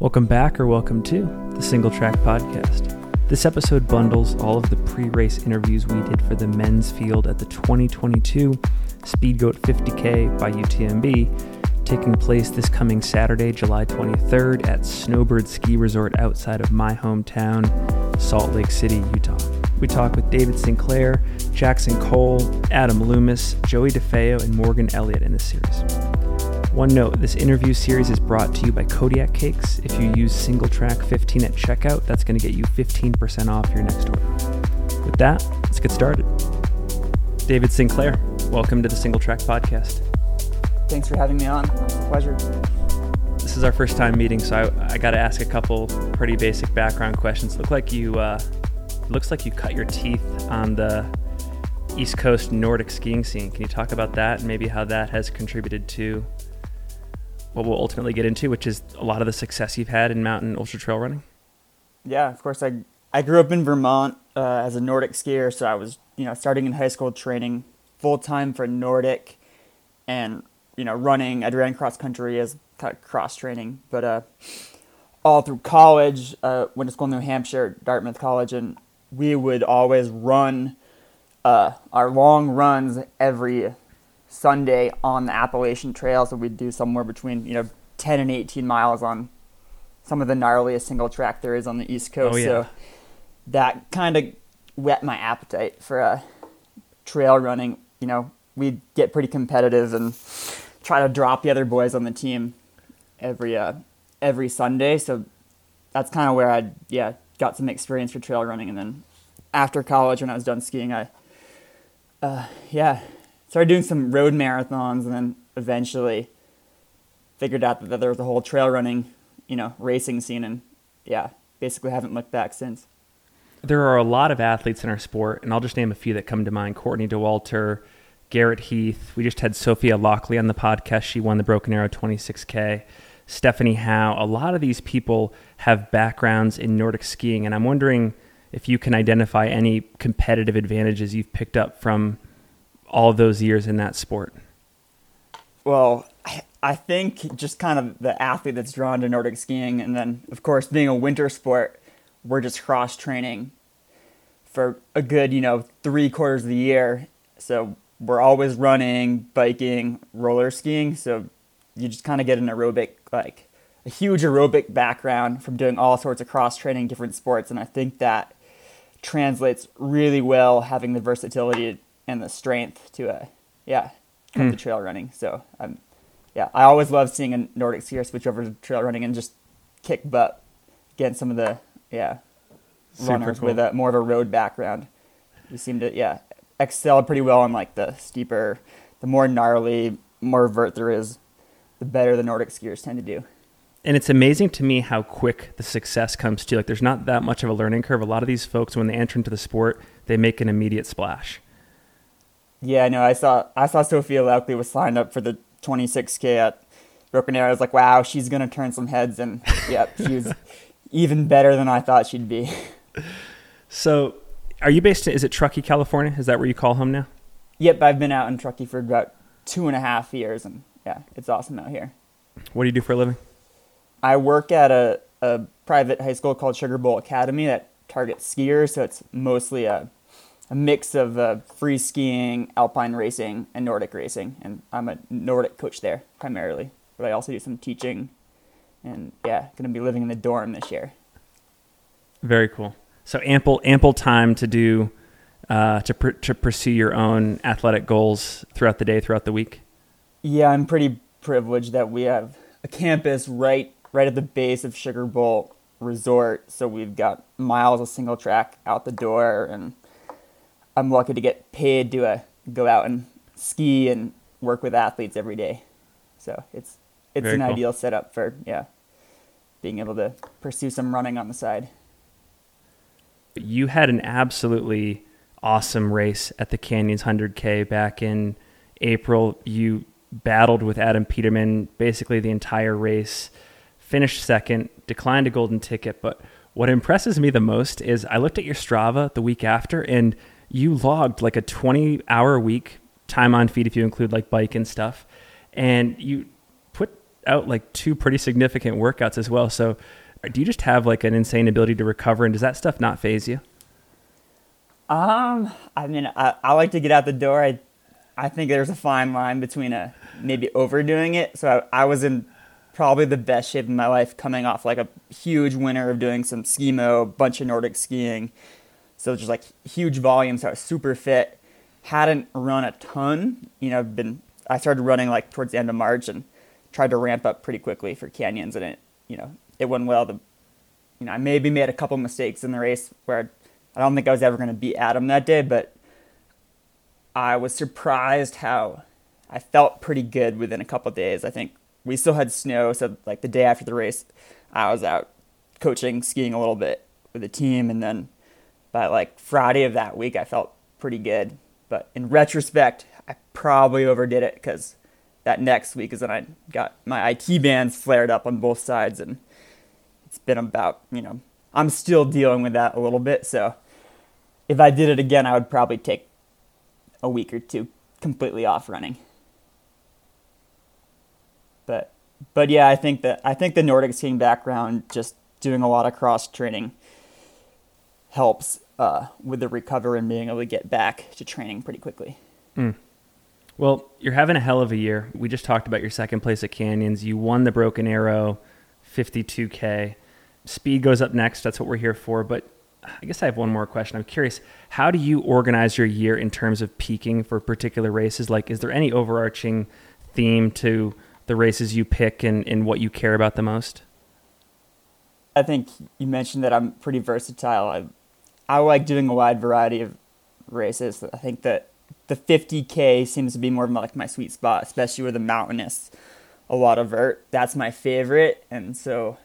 Welcome back or welcome to the Single Track Podcast. This episode bundles all of the pre race interviews we did for the men's field at the 2022 Speedgoat 50K by UTMB, taking place this coming Saturday, July 23rd at Snowbird Ski Resort outside of my hometown, Salt Lake City, Utah. We talk with David Sinclair, Jackson Cole, Adam Loomis, Joey DeFeo, and Morgan Elliott in this series. One note this interview series is brought to you by Kodiak Cakes. If you use single track 15 at checkout, that's going to get you 15% off your next order. With that, let's get started. David Sinclair, welcome to the Single Track Podcast. Thanks for having me on. It's a pleasure. This is our first time meeting, so I, I got to ask a couple pretty basic background questions. Look like you, uh, looks like you cut your teeth on the East Coast Nordic skiing scene. Can you talk about that and maybe how that has contributed to what we'll ultimately get into, which is a lot of the success you've had in mountain ultra trail running? Yeah, of course. I I grew up in Vermont uh, as a Nordic skier, so I was you know starting in high school training full time for Nordic, and you know running. I ran cross country as cross training, but uh, all through college, uh, went to school in New Hampshire, Dartmouth College, and we would always run uh, our long runs every Sunday on the Appalachian Trail. So we'd do somewhere between you know 10 and 18 miles on some of the gnarliest single track there is on the East Coast. Oh, yeah. So that kind of whet my appetite for uh, trail running. You know, we'd get pretty competitive and try to drop the other boys on the team every uh, every Sunday. So that's kind of where I yeah got some experience for trail running. And then after college, when I was done skiing, I uh, yeah started doing some road marathons, and then eventually figured out that there was a whole trail running, you know, racing scene, and yeah, basically haven't looked back since. There are a lot of athletes in our sport, and I'll just name a few that come to mind: Courtney Dauwalter, Garrett Heath. We just had Sophia Laukli on the podcast. She won the Broken Arrow 26K. Stephanie Howe. A lot of these people have backgrounds in Nordic skiing, and I'm wondering if you can identify any competitive advantages you've picked up from all those years in that sport. Well, I think just kind of the athlete that's drawn to Nordic skiing, and then of course being a winter sport, we're just cross training for a good you know three quarters of the year. So we're always running, biking, roller skiing. So you just kind of get an aerobic like a huge aerobic background from doing all sorts of cross training, different sports, and I think that translates really well having the versatility and the strength to uh, yeah come mm. to trail running. So um, yeah, I always love seeing a Nordic skier switch over to trail running and just kick butt against some of the yeah Super runners cool. with a more of a road background. You seem to yeah excel pretty well on like the steeper, the more gnarly, more vert there is, the better the Nordic skiers tend to do. And it's amazing to me how quick the success comes to. Like, there's not that much of a learning curve. A lot of these folks, when they enter into the sport, they make an immediate splash. Yeah, no, I saw I saw Sophia Laukli was signed up for the 26k at Broken Arrow. I was like, wow, she's gonna turn some heads, and yeah, was even better than I thought she'd be. So, are you based in? Is it Truckee, California? Is that where you call home now? Yep, I've been out in Truckee for about two and a half years, and yeah, it's awesome out here. What do you do for a living? I work at a, a private high school called Sugar Bowl Academy that targets skiers, so it's mostly a a mix of uh, free skiing, alpine racing, and Nordic racing. And I'm a Nordic coach there primarily, but I also do some teaching. And yeah, going to be living in the dorm this year. Very cool. So ample ample time to do uh, to pr- to pursue your own athletic goals throughout the day, throughout the week. Yeah, I'm pretty privileged that we have a campus right right at the base of Sugar Bowl Resort. So we've got miles of single track out the door and I'm lucky to get paid to uh, go out and ski and work with athletes every day. So it's it's Very an cool. ideal setup for yeah, being able to pursue some running on the side. You had an absolutely awesome race at the Canyons 100K back in April. You battled with Adam Peterman basically the entire race, finished second, declined a golden ticket. But what impresses me the most is I looked at your Strava the week after and you logged like a 20 hour week time on feed if you include like bike and stuff and you put out like two pretty significant workouts as well. So, do you just have like an insane ability to recover, and does that stuff not phase you? Um, I mean, I, I like to get out the door. I, I think there's a fine line between a maybe overdoing it. So I, I was in probably the best shape of my life, coming off like a huge winter of doing some a bunch of Nordic skiing. So just like huge volumes. I was super fit. Hadn't run a ton. You know, been I started running like towards the end of March and tried to ramp up pretty quickly for canyons, and it you know it went well. The you know I maybe made a couple mistakes in the race where I don't think I was ever going to beat Adam that day, but I was surprised how I felt pretty good within a couple days. I think we still had snow, so like the day after the race, I was out coaching skiing a little bit with the team, and then by like Friday of that week, I felt pretty good. But in retrospect, I probably overdid it because that next week is when I got my IT bands flared up on both sides, and it's been about you know I'm still dealing with that a little bit. So if I did it again, I would probably take a week or two completely off running. But but yeah, I think that I think the Nordic skiing background, just doing a lot of cross training, helps uh, with the recovery and being able to get back to training pretty quickly. Mm. Well, you're having a hell of a year. We just talked about your second place at Canyons. You won the Broken Arrow 52K. Speed Goat's up next. That's what we're here for. But I guess I have one more question. I'm curious, how do you organize your year in terms of peaking for particular races? Like, is there any overarching theme to the races you pick and, and what you care about the most? I think you mentioned that I'm pretty versatile. I, I like doing a wide variety of races. I think that the 50K seems to be more of like my sweet spot, especially with the mountainous, a lot of vert. That's my favorite. And so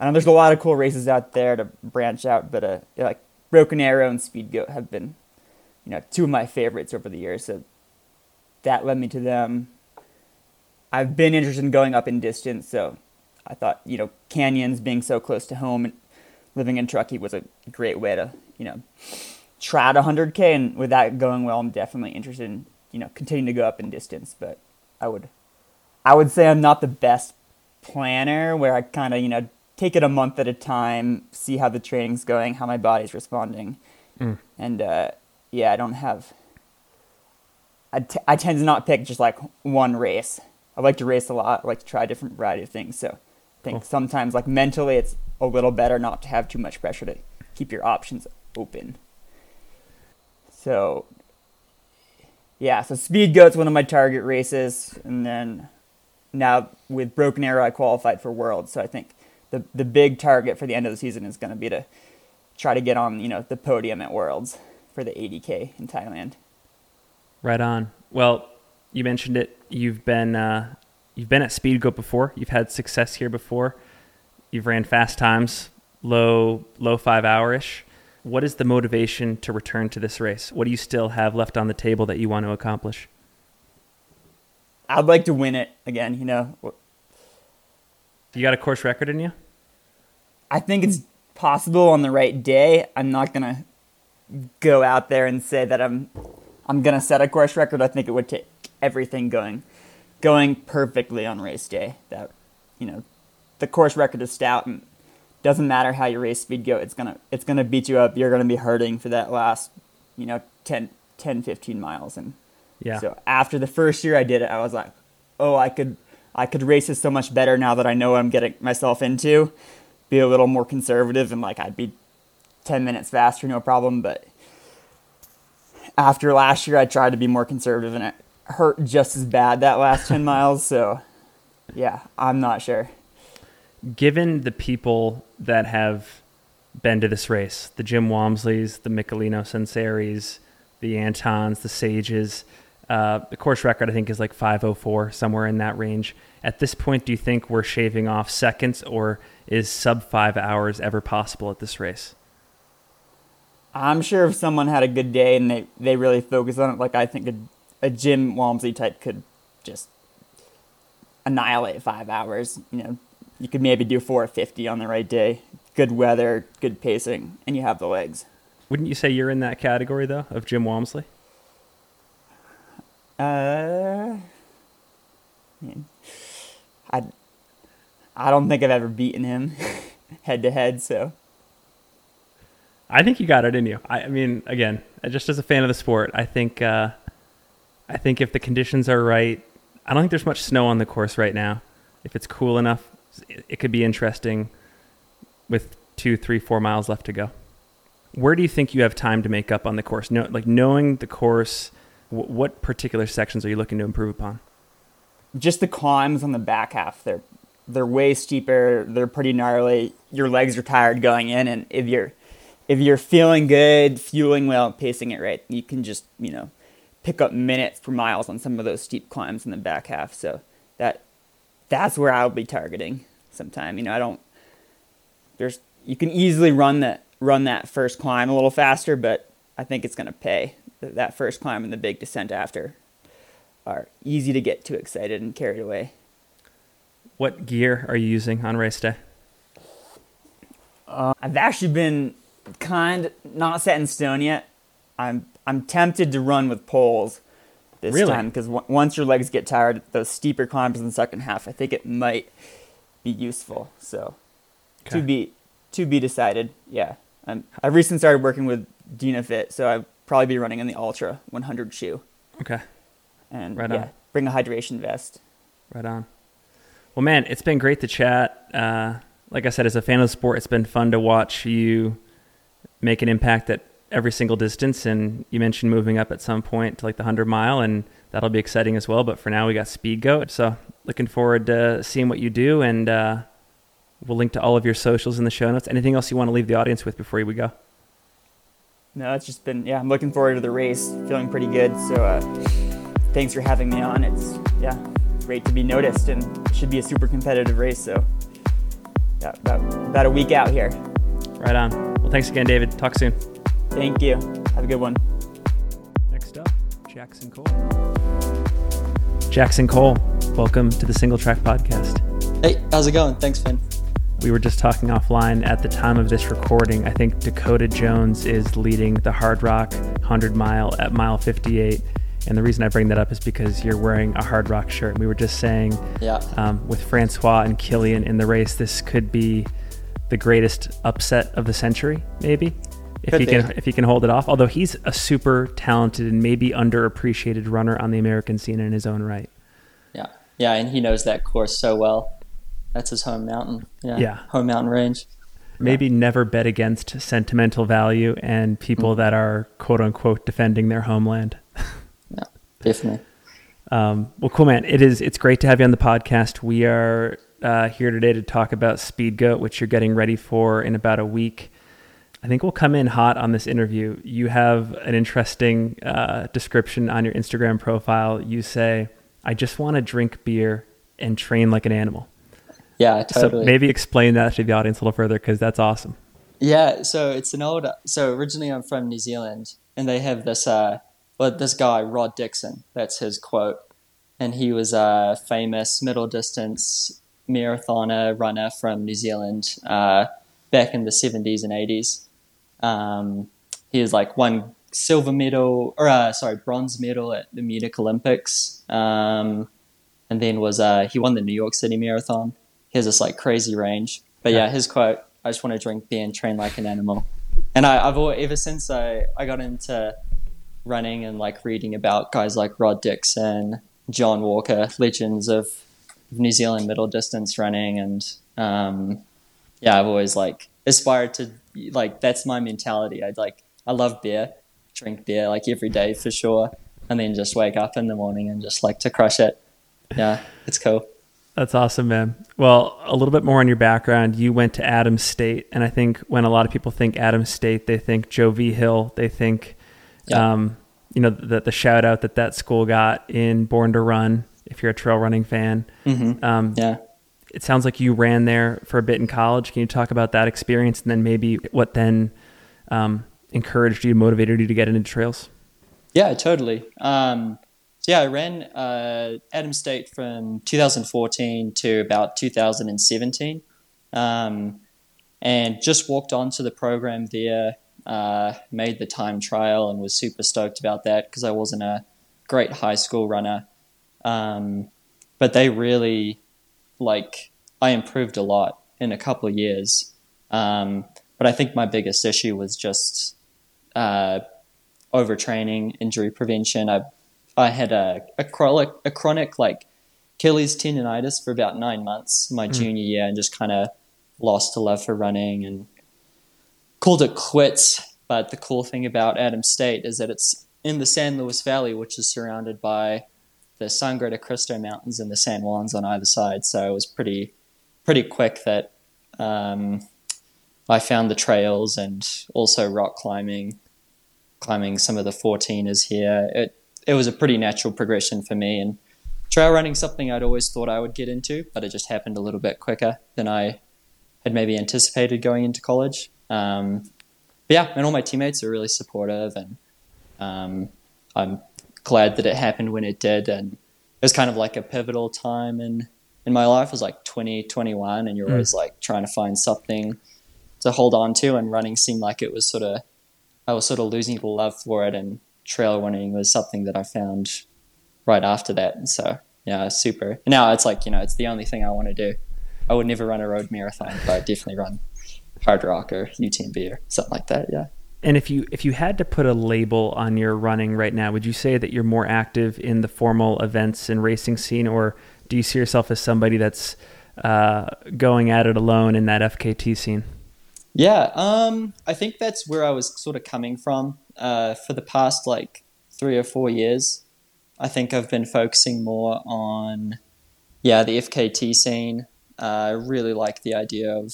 I know there's a lot of cool races out there to branch out, but uh, like Broken Arrow and Speed Goat have been, you know, two of my favorites over the years. So that led me to them. I've been interested in going up in distance, so I thought, you know, canyons being so close to home and living in Truckee was a great way to, you know, try at 100K. And with that going well, I'm definitely interested in, you know, continuing to go up in distance. But I would, I would say I'm not the best planner where I kind of, you know, take it a month at a time, see how the training's going, how my body's responding. Mm. And, uh, yeah, I don't have, I, t- I tend to not pick just like one race. I like to race a lot. I like to try a different variety of things. So I think cool. sometimes, like mentally, it's a little better not to have too much pressure to keep your options open. So yeah, so Speed Goat's one of my target races, and then now with Broken Arrow, I qualified for Worlds. So I think the the big target for the end of the season is going to be to try to get on you know the podium at Worlds for the 80k in Thailand. Right on. Well, you mentioned it. You've been uh, you've been at Speedgoat before. You've had success here before. You've ran fast times, low low five hourish. What is the motivation to return to this race? What do you still have left on the table that you want to accomplish? I'd like to win it again. You know. You got a course record in you? I think it's possible on the right day. I'm not gonna go out there and say that I'm I'm gonna set a course record. I think it would take everything going going perfectly on race day. That you know, the course record is stout and doesn't matter how your race speed go, it's gonna it's gonna beat you up. You're gonna be hurting for that last, you know, 10, 10 15 miles. And yeah. So after the first year I did it, I was like, oh, I could I could race this so much better now that I know what I'm getting myself into. Be a little more conservative and like I'd be ten minutes faster, no problem. But after last year, I tried to be more conservative, and it hurt just as bad that last 10 miles. So, yeah, I'm not sure. Given the people that have been to this race, the Jim Walmsleys, the Michelino Sunseris, the Antons, the Sages, uh, the course record I think is like 504, somewhere in that range. At this point, do you think we're shaving off seconds, or is sub five hours ever possible at this race? I'm sure if someone had a good day and they, they really focus on it, like I think a, a Jim Walmsley type could just annihilate five hours. You know, you could maybe do 450 on the right day. Good weather, good pacing, and you have the legs. Wouldn't you say you're in that category though of Jim Walmsley? Uh, I, I don't think I've ever beaten him head to head. So I think you got it in you. I, I mean, again, just as a fan of the sport, I think uh, I think if the conditions are right, I don't think there's much snow on the course right now. If it's cool enough, it, could be interesting with two, three, four miles left to go. Where do you think you have time to make up on the course? No, like knowing the course, w- what particular sections are you looking to improve upon? just the climbs on the back half, they're they're way steeper. They're pretty gnarly. Your legs are tired going in, and if you're if you're feeling good, fueling well, pacing it right, you can just you know pick up minutes per miles on some of those steep climbs in the back half. So that that's where I'll be targeting sometime. You know, I don't there's you can easily run that run that first climb a little faster, but I think it's going to pay. That first climb and the big descent after are easy to get too excited and carried away. What gear are you using on race day? Uh, I've actually been kind not set in stone yet. I'm I'm tempted to run with poles this Really? time because w- once your legs get tired, those steeper climbs in the second half, I think it might be useful. So Okay. to be to be decided. Yeah, I'm, I've recently started working with DynaFit, so I'll probably be running in the Ultra 100 shoe Okay, and Right yeah, on. bring a hydration vest. right on. Well, man, it's been great to chat. Uh, like I said, as a fan of the sport, it's been fun to watch you make an impact at every single distance. And you mentioned moving up at some point to like the 100 mile, and that'll be exciting as well. But for now, we got Speed Goat. So looking forward to seeing what you do. And uh, we'll link to all of your socials in the show notes. Anything else you want to leave the audience with before we go? No, it's just been yeah. I'm looking forward to the race. Feeling pretty good. So uh, thanks for having me on. It's yeah, great to be noticed, and it should be a super competitive race. So yeah, about about a week out here. Right on. Well, thanks again, David. Talk soon. Thank you. Have a good one. Next up, Jackson Cole. Jackson Cole, welcome to the Single Track Podcast. Hey, how's it going? Thanks, Finn. We were just talking offline at the time of this recording. I think Dakota Jones is leading the Hardrock 100 mile at mile 58. And the reason I bring that up is because you're wearing a Hardrock shirt. We were just saying Yeah. um, with Francois and Kilian in the race, this could be the greatest upset of the century, maybe. If Could he be. can, if he can hold it off. Although he's a super talented and maybe underappreciated runner on the American scene in his own right. Yeah. Yeah, and he knows that course so well. That's his home mountain. Yeah. Yeah. Home mountain range. maybe never bet against sentimental value and people Mm. that are quote unquote defending their homeland. Yeah. Definitely. Um, well, cool, man. It is. It's great to have you on the podcast. We are uh, here today to talk about Speed Goat, which you're getting ready for in about a week. I think we'll come in hot on this interview. You have an interesting uh, description on your Instagram profile. You say, "I just want to drink beer and train like an animal." Yeah, totally. So maybe explain that to the audience a little further because that's awesome. Yeah, so it's an old. So originally, I'm from New Zealand, and they have this. Uh, well, this guy Rod Dixon. That's his quote, and he was a famous middle distance marathoner runner from New Zealand uh, back in the 70s and 80s. Um, he was like one silver medal, or uh, sorry, bronze medal at the Munich Olympics, um, and then was uh, he won the New York City Marathon. He has this like crazy range, but yeah, Yeah. his quote: "I just want to drink beer and train like an animal." And I, I've always, ever since I, I got into running and like reading about guys like Rod Dixon, John Walker, legends of New Zealand middle distance running, and um, yeah, I've always like aspired to like that's my mentality. I like I love beer, drink beer like every day for sure, and then just wake up in the morning and just like to crush it. Yeah, it's cool. That's awesome, man. Well, a little bit more on your background. You went to Adams State, and I think when a lot of people think Adams State, they think Joe Vigil. They think, Yeah. um, you know, the, the shout out that that school got in Born to Run. If you're a trail running fan, hmm um, Yeah. It sounds like you ran there for a bit in college. Can you talk about that experience, and then maybe what then um, encouraged you, motivated you to get into trails? Yeah, totally. Um, yeah, I ran uh, Adams State from 2014 to about 2017, um, and just walked onto the program there. Uh, made the time trial and was super stoked about that because I wasn't a great high school runner, um, but they really like I improved a lot in a couple of years. Um, but I think my biggest issue was just uh, overtraining, injury prevention. I I had a, a chronic a chronic like Achilles tendonitis for about nine months my mm. junior year, and just kind of lost a love for running and called it quits. But the cool thing about Adam State is that it's in the San Luis Valley, which is surrounded by the Sangre de Cristo Mountains and the San Juans on either side. So it was pretty pretty quick that um, I found the trails and also rock climbing, climbing some of the 14ers here. It it was a pretty natural progression for me and trail running something I'd always thought I would get into, but it just happened a little bit quicker than I had maybe anticipated going into college. Um, but yeah, and all my teammates are really supportive, and um, I'm glad that it happened when it did. And it was kind of like a pivotal time in in my life. It was like 2021, and you're mm. always like trying to find something to hold on to. And running seemed like it was sort of I was sort of losing the love for it, and trail running was something that I found right after that. And so yeah, super. Now it's like you know it's the only thing I want to do. I would never run a road marathon, but I'd definitely run Hardrock or UTMB or something like that. Yeah. And if you if you had to put a label on your running right now, would you say that you're more active in the formal events and racing scene, or do you see yourself as somebody that's uh, going at it alone in that FKT scene? Yeah, um, I think that's where I was sort of coming from uh, for the past like three or four years. I think I've been focusing more on, yeah, the FKT scene. Uh, I really like the idea of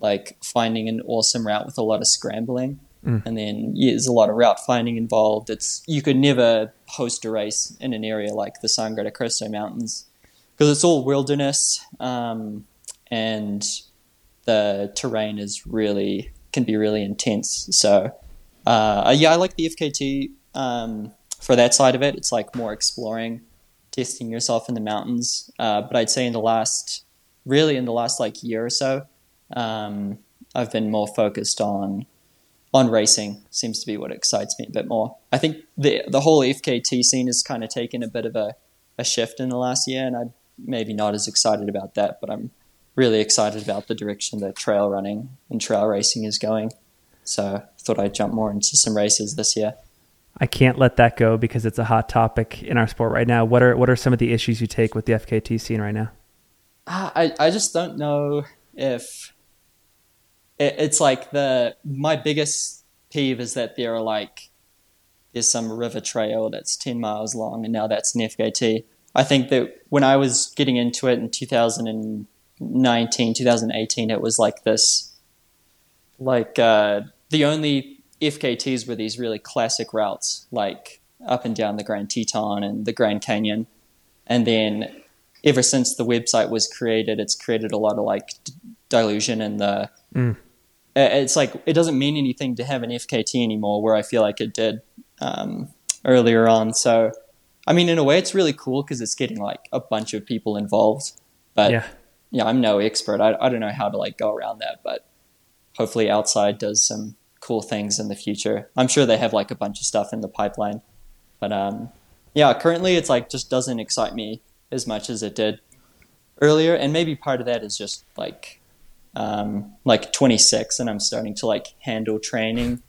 like finding an awesome route with a lot of scrambling. Mm. And then yeah, there's a lot of route finding involved. It's you could never host a race in an area like the Sangre de Cristo Mountains because it's all wilderness um, and the terrain is really can be really intense. So uh, yeah, I like the FKT um, for that side of it. It's like more exploring, testing yourself in the mountains. Uh, but I'd say in the last, really in the last like year or so, um, I've been more focused on on racing. Seems to be what excites me a bit more. I think the the whole FKT scene has kind of taken a bit of a, a shift in the last year, and I'm maybe not as excited about that. But I'm really excited about the direction that trail running and trail racing is going. So I thought I'd jump more into some races this year. I can't let that go because it's a hot topic in our sport right now. What are what are some of the issues you take with the FKT scene right now? Ah, I I just don't know if it, it's like the my biggest peeve is that there are like there's some river trail that's 10 miles long and now that's an FKT. I think that when I was getting into it in 2019, 2018, it was like this, like uh, the only FKTs were these really classic routes, like up and down the Grand Teton and the Grand Canyon. And then ever since the website was created, it's created a lot of like d- dilution in the mm it's like it doesn't mean anything to have an FKT anymore, where I feel like it did um, earlier on. So, I mean, in a way, it's really cool because it's getting like a bunch of people involved. But yeah, yeah I'm no expert. I, I don't know how to like go around that, but hopefully, outside does some cool things in the future. I'm sure they have like a bunch of stuff in the pipeline, but um, yeah, currently it's like just doesn't excite me as much as it did earlier, and maybe part of that is just like um, like 26 and I'm starting to like handle training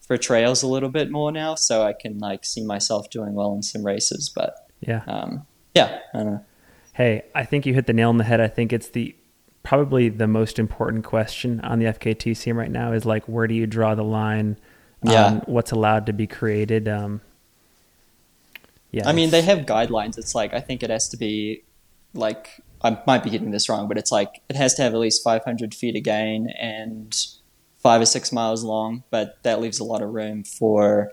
for trails a little bit more now. So I can like see myself doing well in some races, but yeah, um, yeah, I don't know. Hey, I think you hit the nail on the head. I think it's the probably the most important question on the FKT scene right now is like, where do you draw the line yeah. what's allowed to be created? Um, yeah, I mean, they have guidelines. It's like, I think it has to be like I might be getting this wrong, but it's like it has to have at least 500 feet of gain and five or six miles long, but that leaves a lot of room for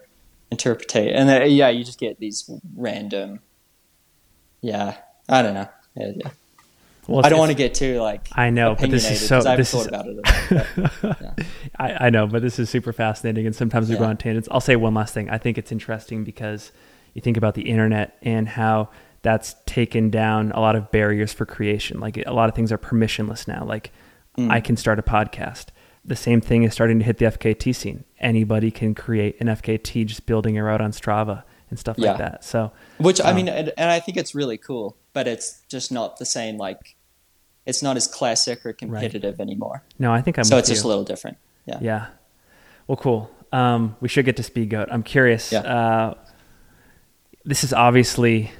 interpretation. And uh, yeah, you just get these random. Yeah, I don't know. Yeah, yeah. Well, I don't want to get too like I know, but this is so. I this is, about it. But, yeah. I, I know, but this is super fascinating, and sometimes we go on tangents. I'll say one last thing. I think it's interesting because you think about the internet and how that's taken down a lot of barriers for creation. Like a lot of things are permissionless now. Like mm. I can start a podcast. The same thing is starting to hit the FKT scene. Anybody can create an FKT just building a route on Strava and stuff yeah. like that. So, which um, I mean, and, and I think it's really cool, but it's just not the same like it's not as classic or competitive anymore. No, I think I'm. so it's just a little different. Yeah. Yeah. Well, cool. Um, we should get to Speed Goat. I'm curious. Yeah. Uh, this is obviously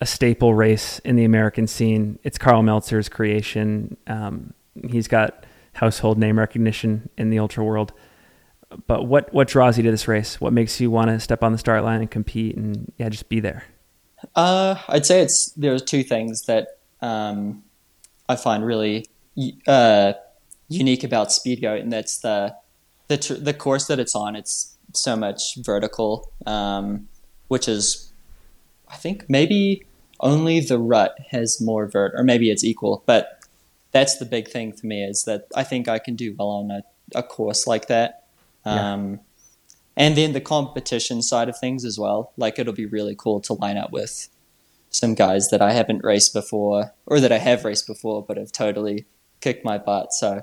a staple race in the American scene. It's Karl Meltzer's creation. Um, he's got household name recognition in the ultra world. But what what draws you to this race? What makes you want to step on the start line and compete and yeah, just be there? Uh, I'd say it's there's two things that um, I find really uh, unique about Speedgoat, and that's the the tr- the course that it's on. It's so much vertical, um, which is I think maybe only the rut has more vert, or maybe it's equal. But that's the big thing for me is that I think I can do well on a, a course like that. Yeah. Um, and then the competition side of things as well. Like it'll be really cool to line up with some guys that I haven't raced before, or that I have raced before, but have totally kicked my butt. So,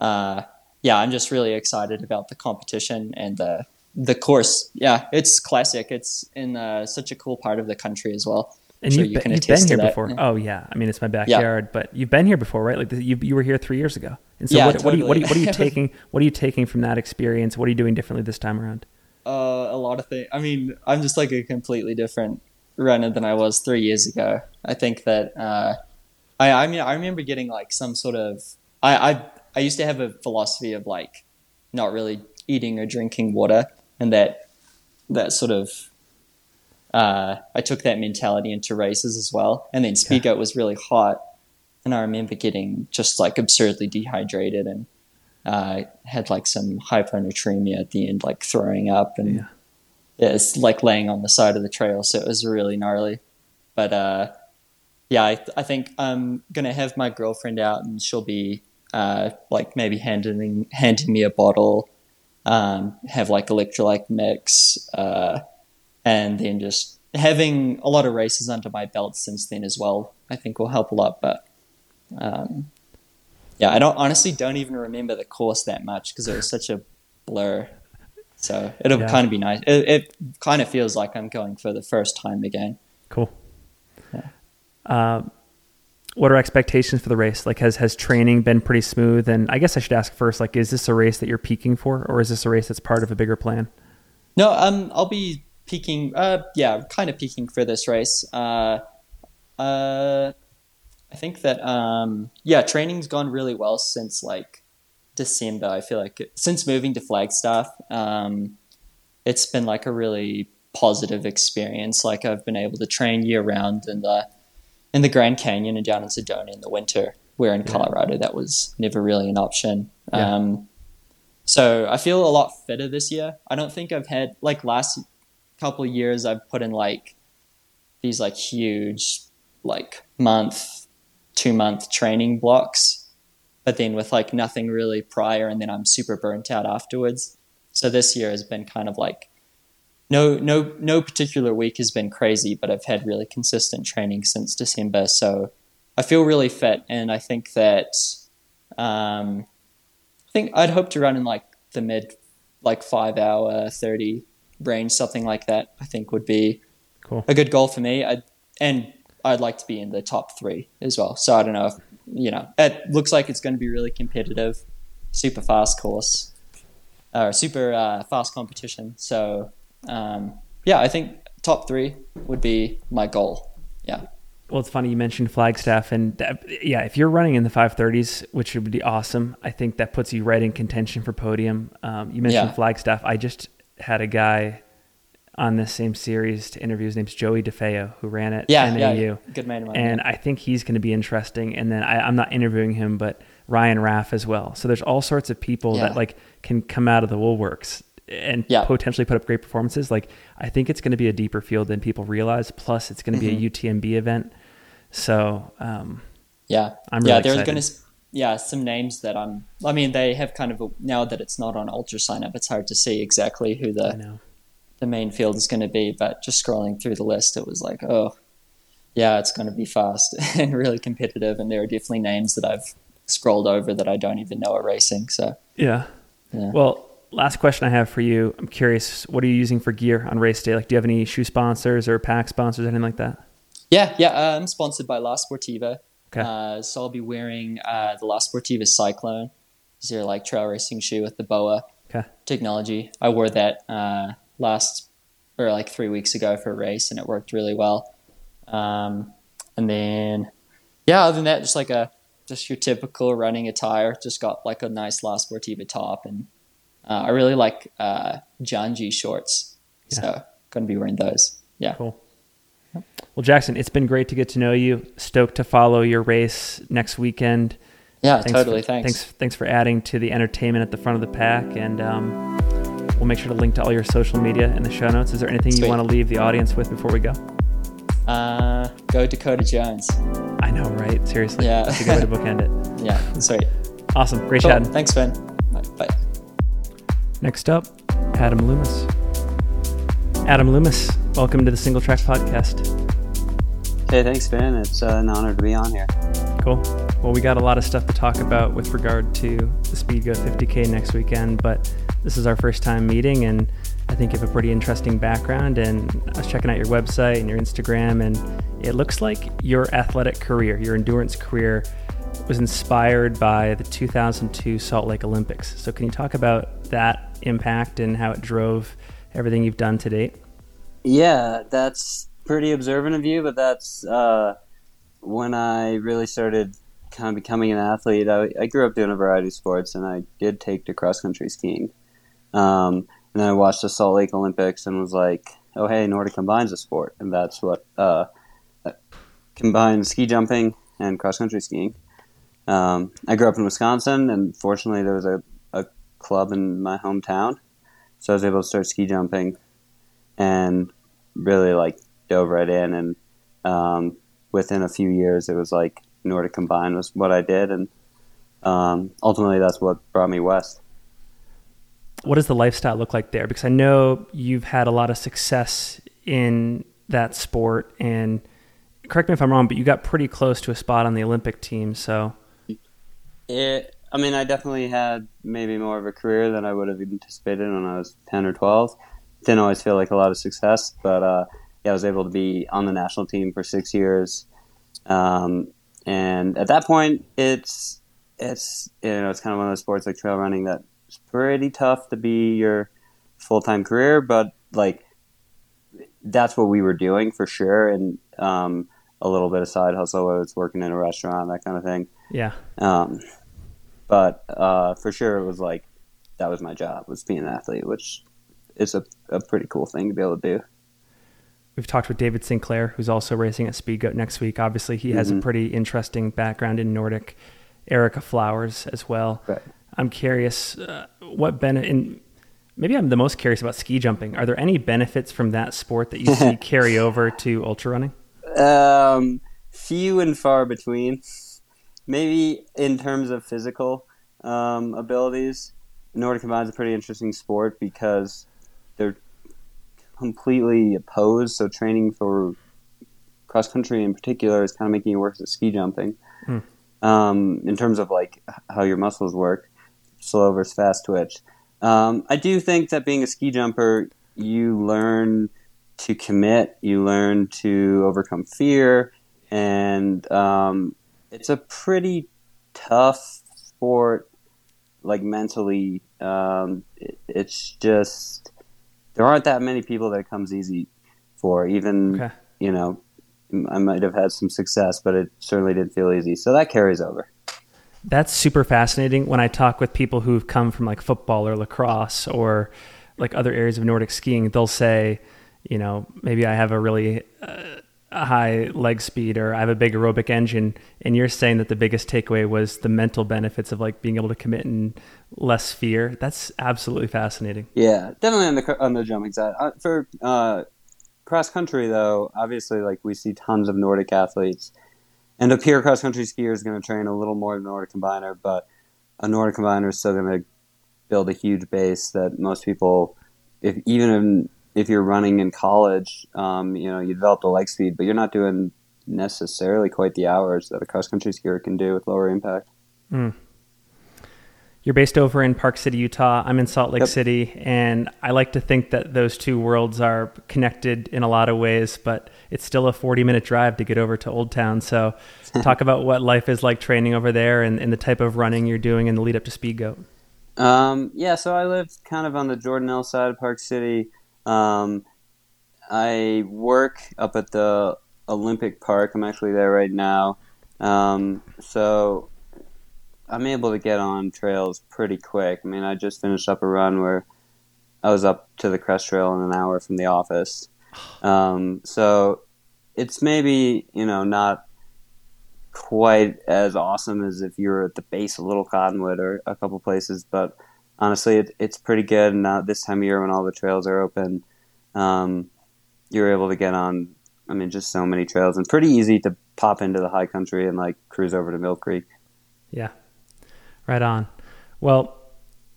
uh, yeah, I'm just really excited about the competition and the the course. Yeah, it's classic. It's in uh, such a cool part of the country as well. And Sure, you've, you been, can you've been here that. before. Yeah. Oh yeah, I mean it's my backyard, but you've been here before, right? Like you you were here three years ago. And so Yeah, what, what, are you, what, are you, what are you taking? What are you taking from that experience? What are you doing differently this time around? Uh, a lot of things. I mean, I'm just like a completely different runner than I was three years ago. I think that uh, I I mean I remember getting like some sort of I I I used to have a philosophy of like not really eating or drinking water, and that that sort of uh, I took that mentality into races as well. And then Speedgoat was really hot, and I remember getting just like absurdly dehydrated and uh, had like some hyponatremia at the end, like throwing up and Yeah. yeah, it's like laying on the side of the trail. So it was really gnarly. But uh, yeah, I, I think I'm gonna have my girlfriend out, and she'll be uh, like maybe handing handing me a bottle, um, have like electrolyte mix, uh, and then just having a lot of races under my belt since then as well. I think will help a lot. But um, yeah, I don't honestly don't even remember the course that much because it was such a blur. So it'll Yeah. kind of be nice. It, it kind of feels like I'm going for the first time again. Cool. Yeah. Um, what are expectations for the race? Like, has has training been pretty smooth? And I guess I should ask first, like, is this a race that you're peaking for, or is this a race that's part of a bigger plan? No, um, I'll be peaking. Uh, yeah, kind of peaking for this race. Uh, uh, I think that um, yeah, training's gone really well since like December. I feel like since moving to Flagstaff, um, it's been like a really positive experience. Like I've been able to train year round and. the in the Grand Canyon and down in Sedona in the winter. Where in Colorado that was never really an option. Yeah. Um, so I feel a lot fitter this year. I don't think I've had like last couple of years I've put in like these like huge like month, two month training blocks, but then with like nothing really prior and then I'm super burnt out afterwards. So this year has been kind of like no no no particular week has been crazy, but I've had really consistent training since December. So I feel really fit and I think that um I think I'd hope to run in like the mid like five hour thirty range, something like that. I think would be Cool. a good goal for me. I and I'd like to be in the top three as well. So I don't know if you know. It looks like it's going to be really competitive, super fast course, or super uh, fast competition. So um, yeah, I think top three would be my goal. Yeah. Well, it's funny you mentioned Flagstaff, and that, yeah, if you're running in the 530s, which would be awesome, I think that puts you right in contention for podium. Um, you mentioned Yeah. Flagstaff. I just had a guy on this same series to interview. His name's Joey DeFeo, who ran it. Yeah, NAU. yeah, good mine. and I think he's going to be interesting. And then I, I'm not interviewing him, but Ryan Raff as well. So there's all sorts of people Yeah. that like can come out of the woolworks and Yeah. potentially put up great performances. Like I think it's going to be a deeper field than people realize. Plus, it's going to Mm-hmm. be a UTMB event. So um, Yeah, I'm yeah. There's going to yeah some names that I'm. I mean, they have kind of a, now that it's not on UltraSignup, it's hard to see exactly who the the main field is going to be. But just scrolling through the list, it was like, oh, yeah, it's going to be fast and really competitive. And there are definitely names that I've scrolled over that I don't even know are racing. So Yeah. Yeah. Well, last question I have for you. I'm curious, what are you using for gear on race day? Like, do you have any shoe sponsors or pack sponsors, anything like that? yeah, yeah. Uh, I'm sponsored by La Sportiva. Okay. Uh, so I'll be wearing uh, the La Sportiva Cyclone. It's their like trail racing shoe with the BOA Okay. technology. I wore that uh, last or like three weeks ago for a race, and it worked really well. Um, and then, yeah, other than that, just like a just your typical running attire. Just got like a nice La Sportiva top, and uh, I really like uh, Janji shorts. So gonna be wearing those. Yeah. Cool. Well, Jackson, it's been great to get to know you. Stoked to follow your race next weekend. Yeah, Thanks totally. For, thanks. Thanks. Thanks for adding to the entertainment at the front of the pack, and um, we'll make sure to link to all your social media in the show notes. Is there anything Sweet. you want to leave the audience with before we go? Uh, go Dakota Jones. I know, right? Seriously, Yeah. that's a good way to bookend it. Yeah, sweet. Awesome, great Cool. chatting. Thanks, Ben. Bye. Bye. Next up, Adam Loomis. Adam Loomis, welcome to the Single Track Podcast. Hey, thanks, Ben. It's uh, an honor to be on here. Cool. Well, we got a lot of stuff to talk about with regard to the Speedgoat 50K next weekend, but this is our first time meeting, and I think you have a pretty interesting background. And I was checking out your website and your Instagram, and it looks like your athletic career, your endurance career, was inspired by the 2002 Salt Lake Olympics. So, can you talk about that impact and how it drove everything you've done to date? Yeah, that's pretty observant of you, but that's uh, when I really started kind of becoming an athlete. I, I grew up doing a variety of sports, and I did take to cross country skiing. Um, and then I watched the Salt Lake Olympics and was like, oh, hey, Nordic combines a sport. And that's what uh, combines ski jumping and cross country skiing. Um, I grew up in Wisconsin, and fortunately, there was a club in my hometown. So I was able to start ski jumping and really like dove right in. And um, within a few years, it was like Nordic Combine was what I did. And um, ultimately, that's what brought me west. what does the lifestyle look like there? Because I know you've had a lot of success in that sport, and correct me if I'm wrong, but you got pretty close to a spot on the Olympic team. So It, I mean, I definitely had maybe more of a career than I would have anticipated when I was 10 or 12. Didn't always feel like a lot of success, but uh, yeah, I was able to be on the national team for six years. Um, and at that point, it's it's you know it's kind of one of those sports like trail running that's pretty tough to be your full time career, but like that's what we were doing for sure, and um, a little bit of side hustle. I was working in a restaurant, that kind of thing. yeah, Um, but uh, for sure, it was like that was my job was being an athlete, which is a, a pretty cool thing to be able to do. we've talked with David Sinclair, who's also racing at Speedgoat next week. Obviously, he has a Mhm. pretty interesting background in Nordic. Erica Flowers as well. Right. I'm curious uh, what benefit. And maybe I'm the most curious about ski jumping. Are there any benefits from that sport that you see carry over to ultra running? Um, few and far between. Maybe in terms of physical um, abilities, Nordic Combine is a pretty interesting sport because they're completely opposed. So training for cross country in particular is kind of making it worse at ski jumping. Hmm. Um, in terms of like how your muscles work, slow versus fast twitch. Um, I do think that being a ski jumper, you learn to commit, you learn to overcome fear, and um, it's a pretty tough sport, like mentally. Um, it, it's just there aren't that many people that it comes easy for. Even Okay. you know, I might have had some success, but it certainly didn't feel easy. So that carries over. That's super fascinating when I talk with people who've come from like football or lacrosse or like other areas of Nordic skiing. They'll say, you know, maybe I have a really uh, high leg speed or I have a big aerobic engine. And you're saying that the biggest takeaway was the mental benefits of like being able to commit in less fear. That's absolutely fascinating. Yeah, definitely on the on the jumping side. Uh, for uh, cross country, though, obviously, like we see tons of Nordic athletes, and a pure cross country skier is going to train a little more than a Nordic combiner, but a Nordic combiner is still going to build a huge base that most people, if even if you're running in college, um, you know, you develop the leg speed, but you're not doing necessarily quite the hours that a cross country skier can do with lower impact. You're based over in Park City, Utah. I'm in Salt Lake Yep. City, and I like to think that those two worlds are connected in a lot of ways, but it's still a 40 minute drive to get over to Old Town. So, talk about what life is like training over there and, and the type of running you're doing in the lead up to Speed Goat. Um, yeah, so I live kind of on the Jordanelle side of Park City. Um, I work up at the Olympic Park. I'm actually there right now. Um, so I'm able to get on trails pretty quick. I mean, I just finished up a run where I was up to the Crest Trail in an hour from the office. Um, so it's maybe, you know, not quite as awesome as if you were at the base of Little Cottonwood or a couple places, but honestly, it, it's pretty good. And now this time of year when all the trails are open, um, you're able to get on. I mean, just so many trails and pretty easy to pop into the high country and like cruise over to Mill Creek. Yeah, right on. Well,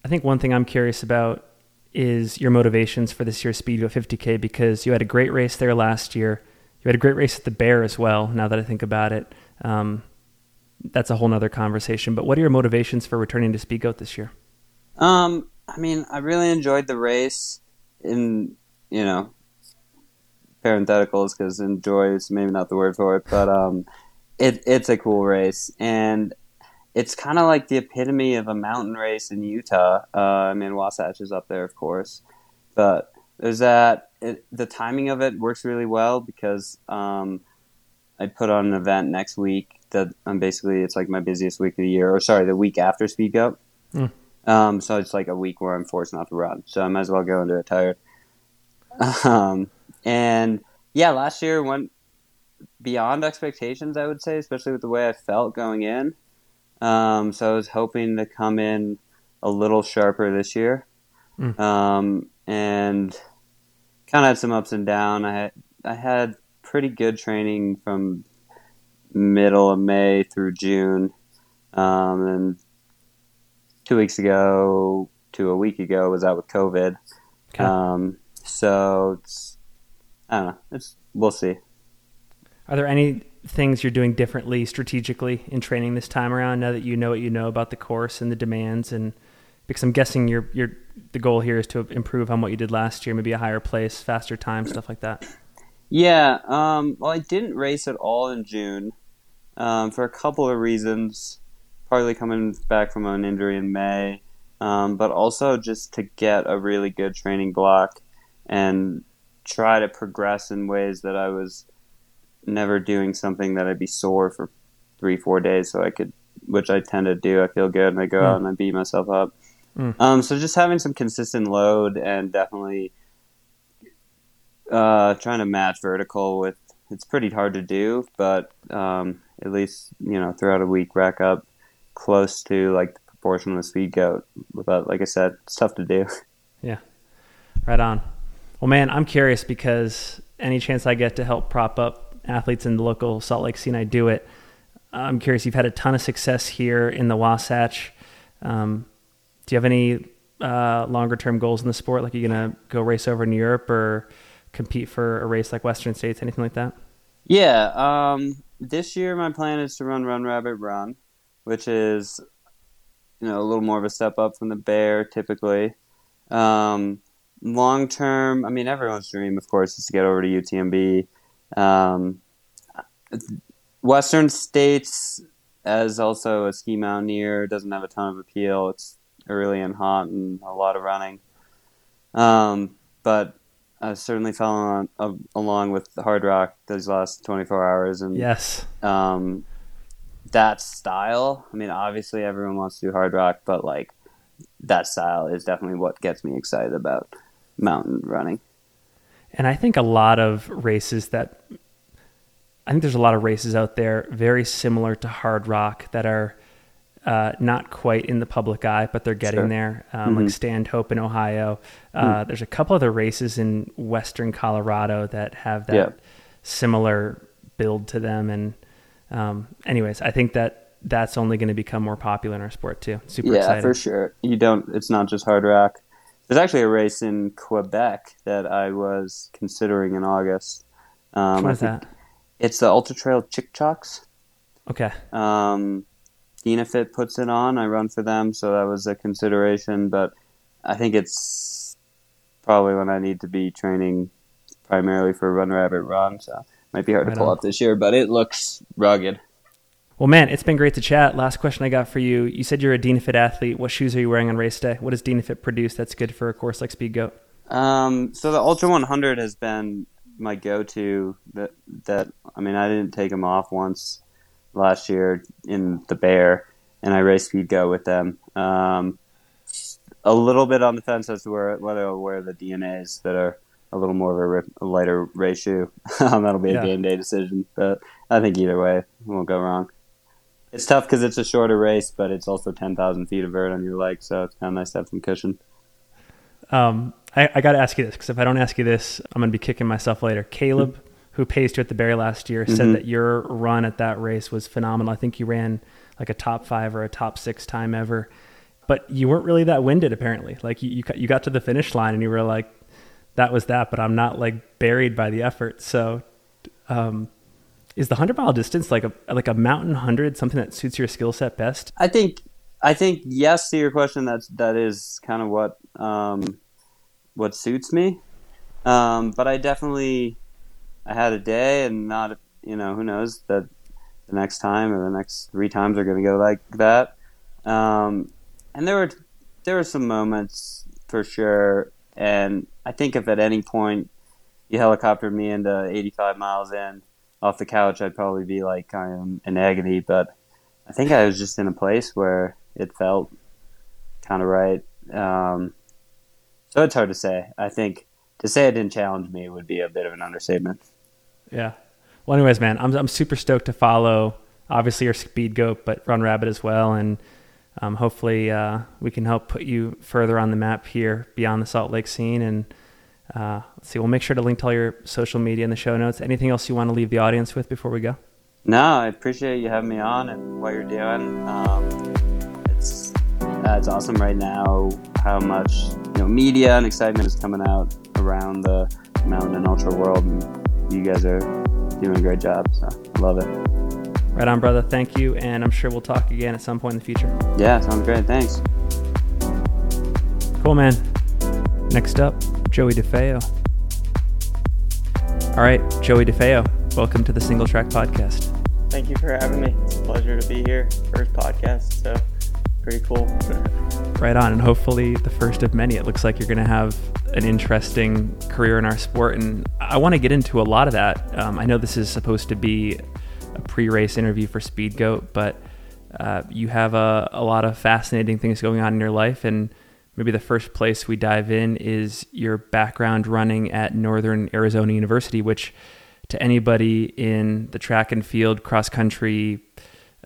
I think one thing I'm curious about is your motivations for this year's Speed Goat 50K because you had a great race there last year. You had a great race at the Bear as well, now that I think about it. Um, that's a whole nother conversation. But what are your motivations for returning to Speed Goat this year? Um, I mean, I really enjoyed the race. In you know, parentheticals because enjoy is maybe not the word for it, but um, it it's a cool race and it's kind of like the epitome of a mountain race in Utah. Uh, I mean, Wasatch is up there, of course, but there's that. It, the timing of it works really well because um, I put on an event next week that I'm basically it's like my busiest week of the year, or sorry, the week after Speed Up. Mm. Um, so it's like a week where I'm forced not to run, so I might as well go into it tired. Um, and yeah, last year went beyond expectations, I would say, especially with the way I felt going in. Um, so I was hoping to come in a little sharper this year. Mm. Um, and kind of had some ups and downs. I had, I had pretty good training from middle of May through June. Um, and two weeks ago to a week ago was out with COVID. Okay. Um, so it's, I don't know. It's, we'll see. Are there any things you're doing differently strategically in training this time around now that you know what you know about the course and the demands and because I'm guessing your your the goal here is to improve on what you did last year, maybe a higher place, faster time, stuff like that. Yeah, um, well, I didn't race at all in June um, for a couple of reasons. Partly coming back from an injury in May, um, but also just to get a really good training block and try to progress in ways that I was never doing something that I'd be sore for three, four days. So I could, which I tend to do. I feel good and I go Mm. out and I beat myself up. Mm. Um, so just having some consistent load and definitely uh, trying to match vertical with it's pretty hard to do, but um, at least you know throughout a week rack up close to like the proportion of the speed goat. But like I said, it's tough to do. Yeah, right on. Well, man, I'm curious because any chance I get to help prop up athletes in the local Salt Lake scene, I do it. I'm curious. You've had a ton of success here in the Wasatch. Um, do you have any uh, longer term goals in the sport? Like, are you gonna go race over in Europe or compete for a race like Western States, anything like that? Yeah, um, this year my plan is to run Run Rabbit Run, which is you know a little more of a step up from the Bear typically. Um, long term, I mean everyone's dream, of course, is to get over to UTMB. Um, Western States, as also a ski mountaineer, doesn't have a ton of appeal. It's early and hot and a lot of running. Um, but I certainly fell on, uh, along with Hardrock these last 24 hours, and Yes. um, that style. I mean, obviously everyone wants to do Hardrock, but like that style is definitely what gets me excited about mountain running. And I think a lot of races that I think there's a lot of races out there very similar to Hardrock that are uh, not quite in the public eye, but they're getting Sure. there. Um, Like Mhm. Standhope in Ohio. Uh, There's a couple other races in Western Colorado that have that Yeah. similar build to them. And um, anyways, I think that that's only going to become more popular in our sport too. Super yeah, exciting. for sure. You don't. It's not just Hardrock. There's actually a race in Quebec that I was considering in August. Um, What I is think that? It's the Ultra Trail Chic-Chocs. Okay. Um, Dynafit puts it on. I run for them, so that was a consideration. But I think it's probably when I need to be training primarily for Run Rabbit Run. So might be hard Right to pull on. up this year, but it looks rugged. Well, man, it's been great to chat. Last question I got for you. You said you're a Dynafit athlete. What shoes are you wearing on race day? What does Dynafit produce that's good for a course like Speed Goat? Um, so the Ultra 100 has been my go-to. That that I mean, I didn't take them off once last year in the Bear, and I raced Speed Goat with them. Um, a little bit on the fence as to where, whether I'll wear the DNAs that are a little more of a, rip, a lighter shoe. um, that'll be a Yeah. game day decision, but I think either way won't go wrong. It's tough because it's a shorter race, but it's also 10,000 feet of vert on your leg, so it's kind of nice to have some cushion. Um, I, I got to ask you this because if I don't ask you this, I'm going to be kicking myself later. Caleb, who paced you at the Bear last year, said Mhm. that your run at that race was phenomenal. I think you ran like a top five or a top six time ever, but you weren't really that winded apparently. Like you, you, you got to the finish line and you were like, that was that, but I'm not like buried by the effort. So, um, is the hundred mile distance like a like a mountain hundred something that suits your skill set best? I think I think yes to your question. That's that is kind of what um, what suits me. Um, but I definitely I had a day, and not you know who knows that the next time or the next three times are going to go like that. Um, and there were there were some moments for sure. And I think if at any point you helicoptered me into 85 miles in off the couch, I'd probably be like I am in agony. But I think I was just in a place where it felt kind of right. Um, so it's hard to say. I think to say it didn't challenge me would be a bit of an understatement. Yeah. Well, anyways, man, I'm I'm super stoked to follow. Obviously, your speed goat, but Run Rabbit as well, and um, hopefully uh, we can help put you further on the map here beyond the Salt Lake scene. And uh, let's see, we'll make sure to link to all your social media in the show notes. Anything else you want to leave the audience with before we go? No, I appreciate you having me on and what you're doing. Um, it's uh, it's awesome right now how much you know media and excitement is coming out around the mountain and ultra world, and you guys are doing a great job. So love it. Right on, brother. Thank you, and I'm sure we'll talk again at some point in the future. Yeah, sounds great. Thanks. Cool, man. Next up, Joey DeFeo. All right, Joey DeFeo, welcome to the Single Track Podcast. Thank you for having me. It's a pleasure to be here. First podcast, so pretty cool. Right on, and hopefully the first of many. It looks like you're going to have an interesting career in our sport, and I want to get into a lot of that. Um, I know this is supposed to be a pre-race interview for Speed Goat, but uh, you have a, a lot of fascinating things going on in your life, and maybe the first place we dive in is your background running at Northern Arizona University, which to anybody in the track and field, cross country,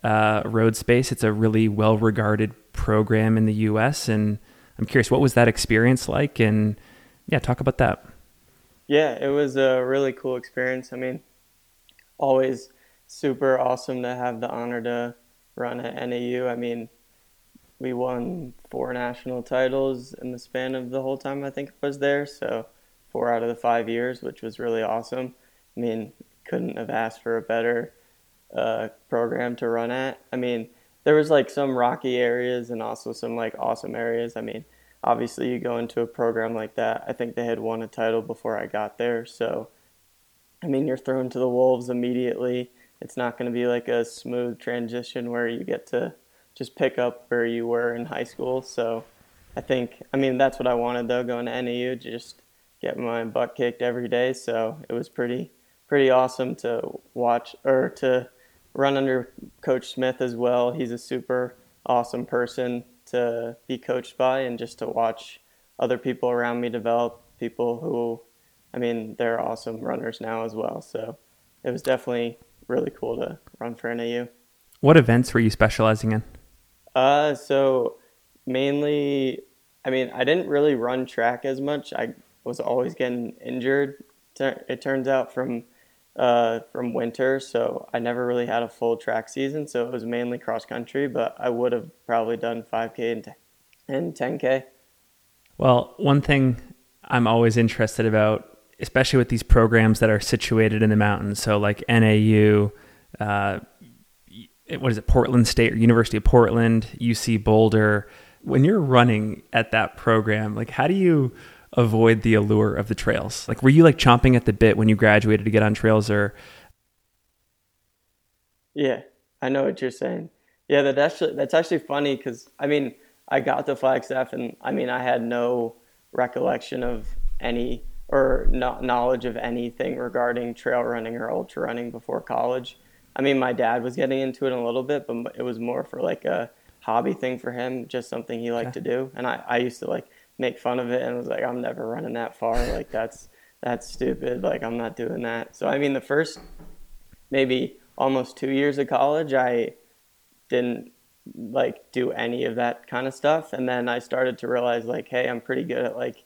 uh, road space. It's a really well regarded program in the U.S. And I'm curious, what was that experience like? And yeah, talk about that. yeah, it was a really cool experience. I mean, always super awesome to have the honor to run at NAU. I mean, we won four national titles in the span of the whole time I think I was there. So, four out of the five years, which was really awesome. I mean, couldn't have asked for a better uh, program to run at. I mean, there was like some rocky areas and also some like awesome areas. I mean, obviously you go into a program like that. I think they had won a title before I got there, so I mean, you're thrown to the wolves immediately. It's not going to be like a smooth transition where you get to just pick up where you were in high school. So I think, I mean, that's what I wanted though, going to NAU, just get my butt kicked every day. So it was pretty, pretty awesome to watch or to run under Coach Smith as well. He's a super awesome person to be coached by and just to watch other people around me develop, people who, I mean, they're awesome runners now as well. So it was definitely really cool to run for NAU. What events were you specializing in? Uh, so mainly, I mean, I didn't really run track as much. I was always getting injured. It turns out from uh, from winter, so I never really had a full track season. So it was mainly cross country, but I would have probably done 5K and, t- and 10K. Well, one thing I'm always interested about, especially with these programs that are situated in the mountains, so like NAU, uh, what is it, Portland State or University of Portland, UC Boulder. When you're running at that program, like how do you avoid the allure of the trails? Like were you like chomping at the bit when you graduated to get on trails or Yeah, I know what you're saying. Yeah, that actually that's actually funny cuz I mean, I got to Flagstaff and I mean, I had no recollection of any or no, knowledge of anything regarding trail running or ultra running before college. I mean, my dad was getting into it a little bit, but it was more for like a hobby thing for him, just something he liked okay. to do. And I, I used to like make fun of it and was like, I'm never running that far. Like that's that's stupid. Like I'm not doing that. So I mean, the first maybe almost two years of college, I didn't like do any of that kind of stuff. And then I started to realize like, hey, I'm pretty good at like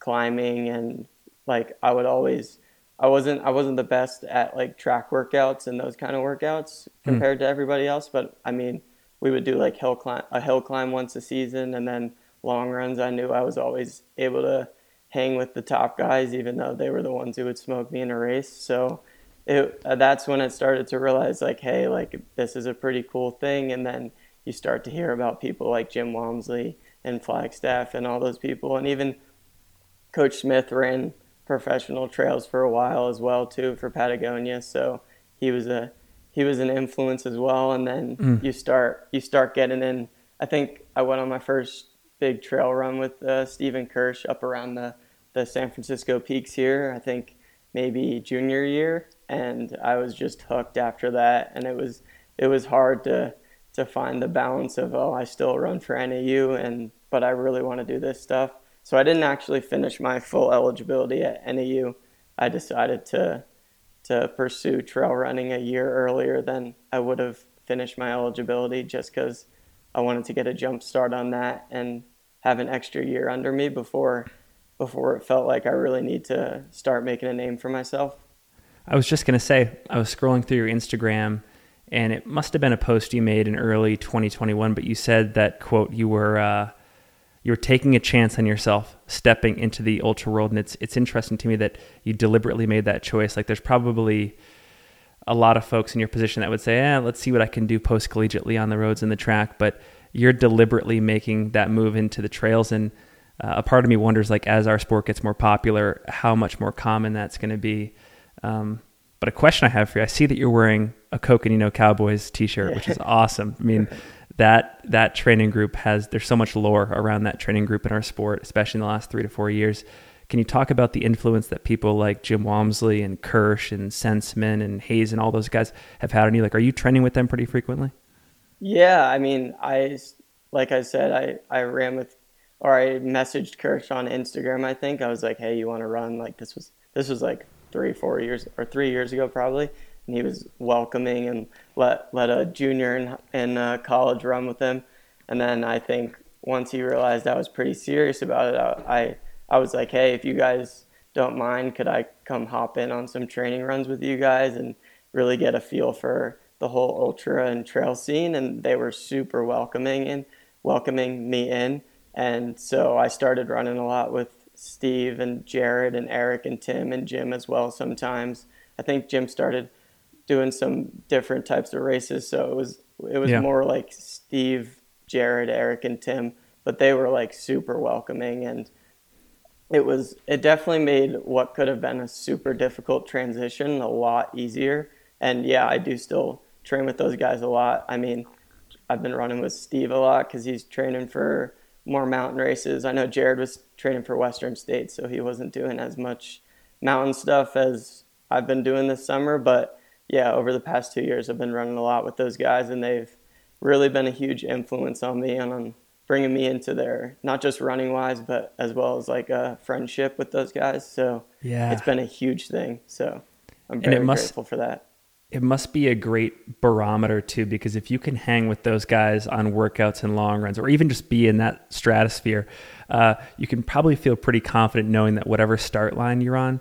climbing and like I would always I wasn't I wasn't the best at like track workouts and those kind of workouts hmm. compared mm. to everybody else, but I mean, we would do like hill climb a hill climb once a season and then long runs. I knew I was always able to hang with the top guys even though they were the ones who would smoke me in a race. So it, uh, that's when it started to realize like hey, like this is a pretty cool thing and then you start to hear about people like Jim Walmsley and Flagstaff and all those people and even Coach Smith ran professional trails for a while as well too for Patagonia. So he was a he was an influence as well. And then mm. you start you start getting in. I think I went on my first big trail run with uh, Stephen Kersh up around the the San Francisco peaks here. I think maybe junior year, and I was just hooked after that. And it was it was hard to to find the balance of oh I still run for NAU and but I really want to do this stuff so I didn't actually finish my full eligibility at NAU. I decided to to pursue trail running a year earlier than I would have finished my eligibility just because I wanted to get a jump start on that and have an extra year under me before before it felt like I really need to start making a name for myself. I was just going to say, I was scrolling through your Instagram and it must have been a post you made in early 2021, but you said that, quote, you were uh, you're taking a chance on yourself stepping into the ultra world. And it's it's interesting to me that you deliberately made that choice. Like there's probably a lot of folks in your position that would say eh, let's see what i can do post collegiately on the roads and the track. But you're deliberately making that move into the trails. And uh, a part of me wonders like as our sport gets more popular how much more common that's going to be. Um, but a question i have for you i see that you're wearing a coconino cowboys t-shirt which is awesome. I mean that that training group has there's so much lore around that training group in our sport, especially in the last three to four years. Can you talk about the influence that people like Jim Walmsley and Kersh and Senseman and Hayes and all those guys have had on you? Like, are you training with them pretty frequently? Yeah, I mean, I like I said, I I ran with or I messaged Kersh on Instagram. I think I was like, hey, you want to run? Like this was this was like three, four years or three years ago probably and he was welcoming and let let a junior in in uh, college run with him. And then I think once he realized I was pretty serious about it, I, I I was like, hey, if you guys don't mind, could I come hop in on some training runs with you guys and really get a feel for the whole ultra and trail scene? And they were super welcoming and welcoming me in. And so I started running a lot with Steve and Jared and Eric and Tim and Jim as well sometimes. I think Jim started doing some different types of races. So it was it was yeah. more like Steve, Jared, Eric, and Tim, but they were like super welcoming and it was it definitely made what could have been a super difficult transition a lot easier. And yeah, I do still train with those guys a lot. I mean, I've been running with Steve a lot because he's training for more mountain races. I know Jared was training for Western States, so he wasn't doing as much mountain stuff as I've been doing this summer, but yeah, over the past two years, I've been running a lot with those guys, and they've really been a huge influence on me and on bringing me into their not just running wise, but as well as like a friendship with those guys. So yeah, it's been a huge thing. So I'm very must, grateful for that. It must be a great barometer too, because if you can hang with those guys on workouts and long runs, or even just be in that stratosphere, uh, you can probably feel pretty confident knowing that whatever start line you're on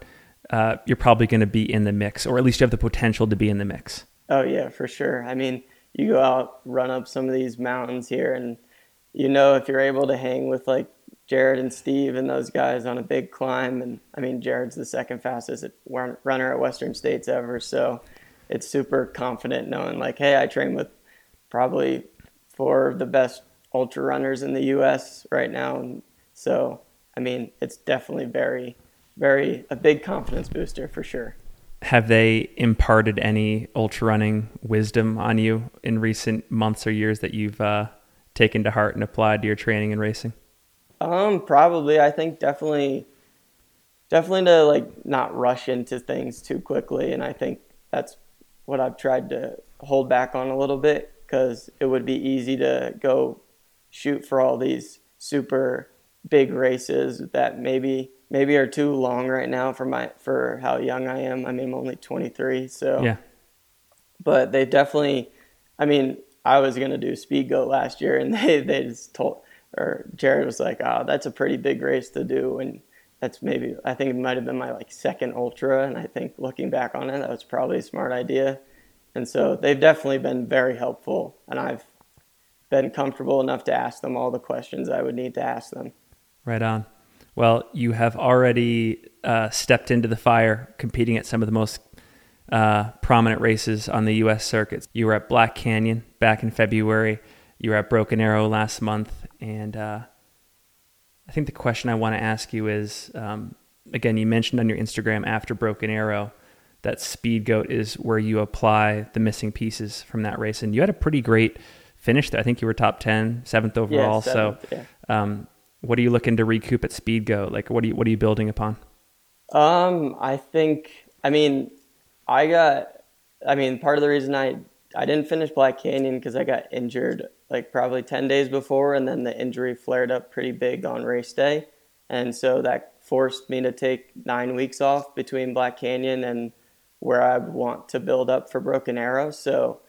uh, you're probably going to be in the mix, or at least you have the potential to be in the mix. Oh yeah, for sure. I mean, you go out, run up some of these mountains here, and you know if you're able to hang with like Jared and Steve and those guys on a big climb, and I mean Jared's the second fastest runner at Western States ever, so it's super confident knowing like, hey, I train with probably four of the best ultra runners in the U.S. right now. And so, I mean, it's definitely very, very a big confidence booster for sure. Have they imparted any ultra running wisdom on you in recent months or years that you've uh, taken to heart and applied to your training and racing? Um, probably. I think definitely, definitely to like not rush into things too quickly, and I think that's what I've tried to hold back on a little bit because it would be easy to go shoot for all these super big races that maybe maybe are too long right now for my for how young I am. I mean, I'm only 23, so yeah. But they definitely, I mean, I was gonna do speed goat last year, and they they just told or Jared was like, "Oh, that's a pretty big race to do," and that's maybe I think it might have been my like second ultra, and I think looking back on it, that was probably a smart idea. And so they've definitely been very helpful, and I've been comfortable enough to ask them all the questions I would need to ask them. Right on. Well, you have already uh, stepped into the fire competing at some of the most uh, prominent races on the U.S. circuits. You were at Black Canyon back in February. You were at Broken Arrow last month. And uh, I think the question I want to ask you is um, again, you mentioned on your Instagram after Broken Arrow that Speed Goat is where you apply the missing pieces from that race. And you had a pretty great finish there. I think you were top 10, seventh overall. Yeah, seventh, so, yeah. um, what are you looking to recoup at Speed Goat? Like, what are you, what are you building upon? Um, I think, I mean, I got, I mean, part of the reason I, I didn't finish Black Canyon because I got injured like probably 10 days before, and then the injury flared up pretty big on race day. And so that forced me to take nine weeks off between Black Canyon and where I want to build up for Broken Arrow. So,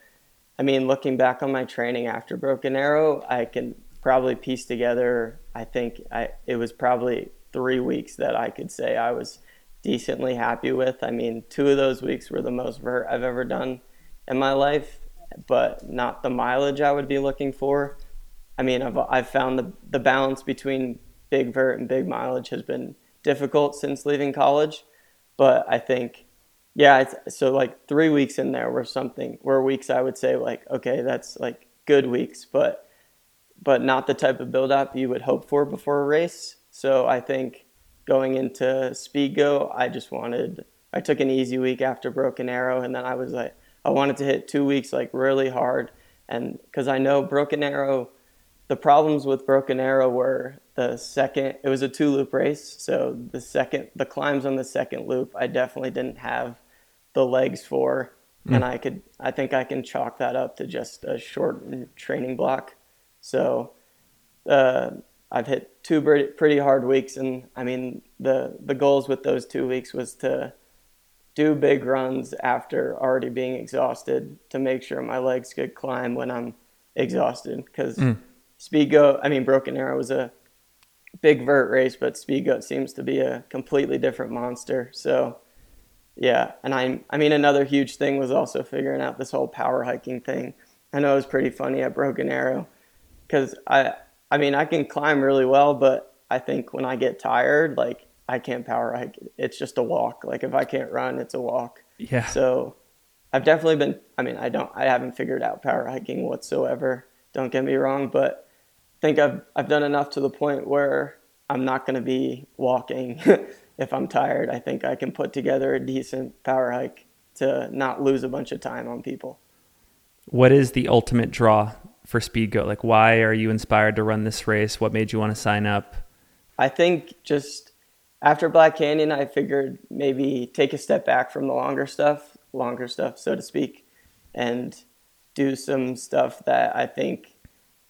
I mean, looking back on my training after Broken Arrow, I can probably piece together. I think I it was probably three weeks that I could say I was decently happy with. I mean, two of those weeks were the most vert I've ever done in my life, but not the mileage I would be looking for. I mean, I've I've found the the balance between big vert and big mileage has been difficult since leaving college, but I think yeah, so like three weeks in there were something were weeks I would say like okay, that's like good weeks, but but not the type of build up you would hope for before a race. So I think going into Speed Goat, I just wanted I took an easy week after Broken Arrow, and then I was like I wanted to hit two weeks like really hard, and because I know Broken Arrow, the problems with Broken Arrow were the second it was a two loop race, so the second the climbs on the second loop I definitely didn't have the legs for, mm. and I could I think I can chalk that up to just a short training block. So uh, I've hit two pretty hard weeks, and I mean the the goals with those two weeks was to do big runs after already being exhausted to make sure my legs could climb when I'm exhausted. Because mm. speed goat, I mean Broken Arrow was a big vert race, but speed goat seems to be a completely different monster. So yeah, and I I mean another huge thing was also figuring out this whole power hiking thing. I know it was pretty funny at Broken Arrow because I I mean I can climb really well, but I think when I get tired, like I can't power hike. It's just a walk. Like if I can't run, it's a walk. Yeah. So I've definitely been. I mean, I don't. I haven't figured out power hiking whatsoever. Don't get me wrong, but I think I've I've done enough to the point where I'm not going to be walking if I'm tired. I think I can put together a decent power hike to not lose a bunch of time on people. What is the ultimate draw for Speed Goat? Like, why are you inspired to run this race? What made you want to sign up? I think just after Black Canyon, I figured maybe take a step back from the longer stuff, longer stuff, so to speak, and do some stuff that I think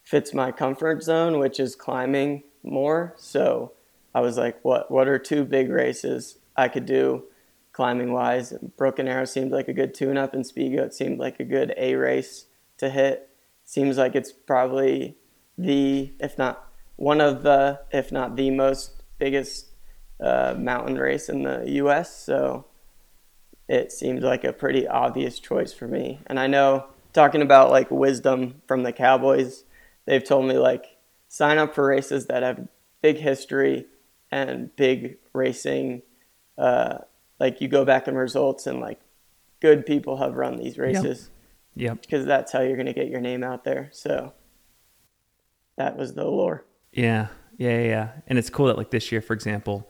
fits my comfort zone, which is climbing more. So I was like, what what are two big races I could do climbing wise? Broken Arrow seemed like a good tune up and Speed Goat seemed like a good A race to hit seems like it's probably the, if not one of the, if not the most biggest uh, mountain race in the U.S. So it seems like a pretty obvious choice for me. And I know talking about like wisdom from the Cowboys, they've told me like sign up for races that have big history and big racing. Uh, like you go back in results and like good people have run these races. Yep Yep. because that's how you're going to get your name out there. So that was the lore. Yeah, yeah, yeah. And it's cool that like this year, for example,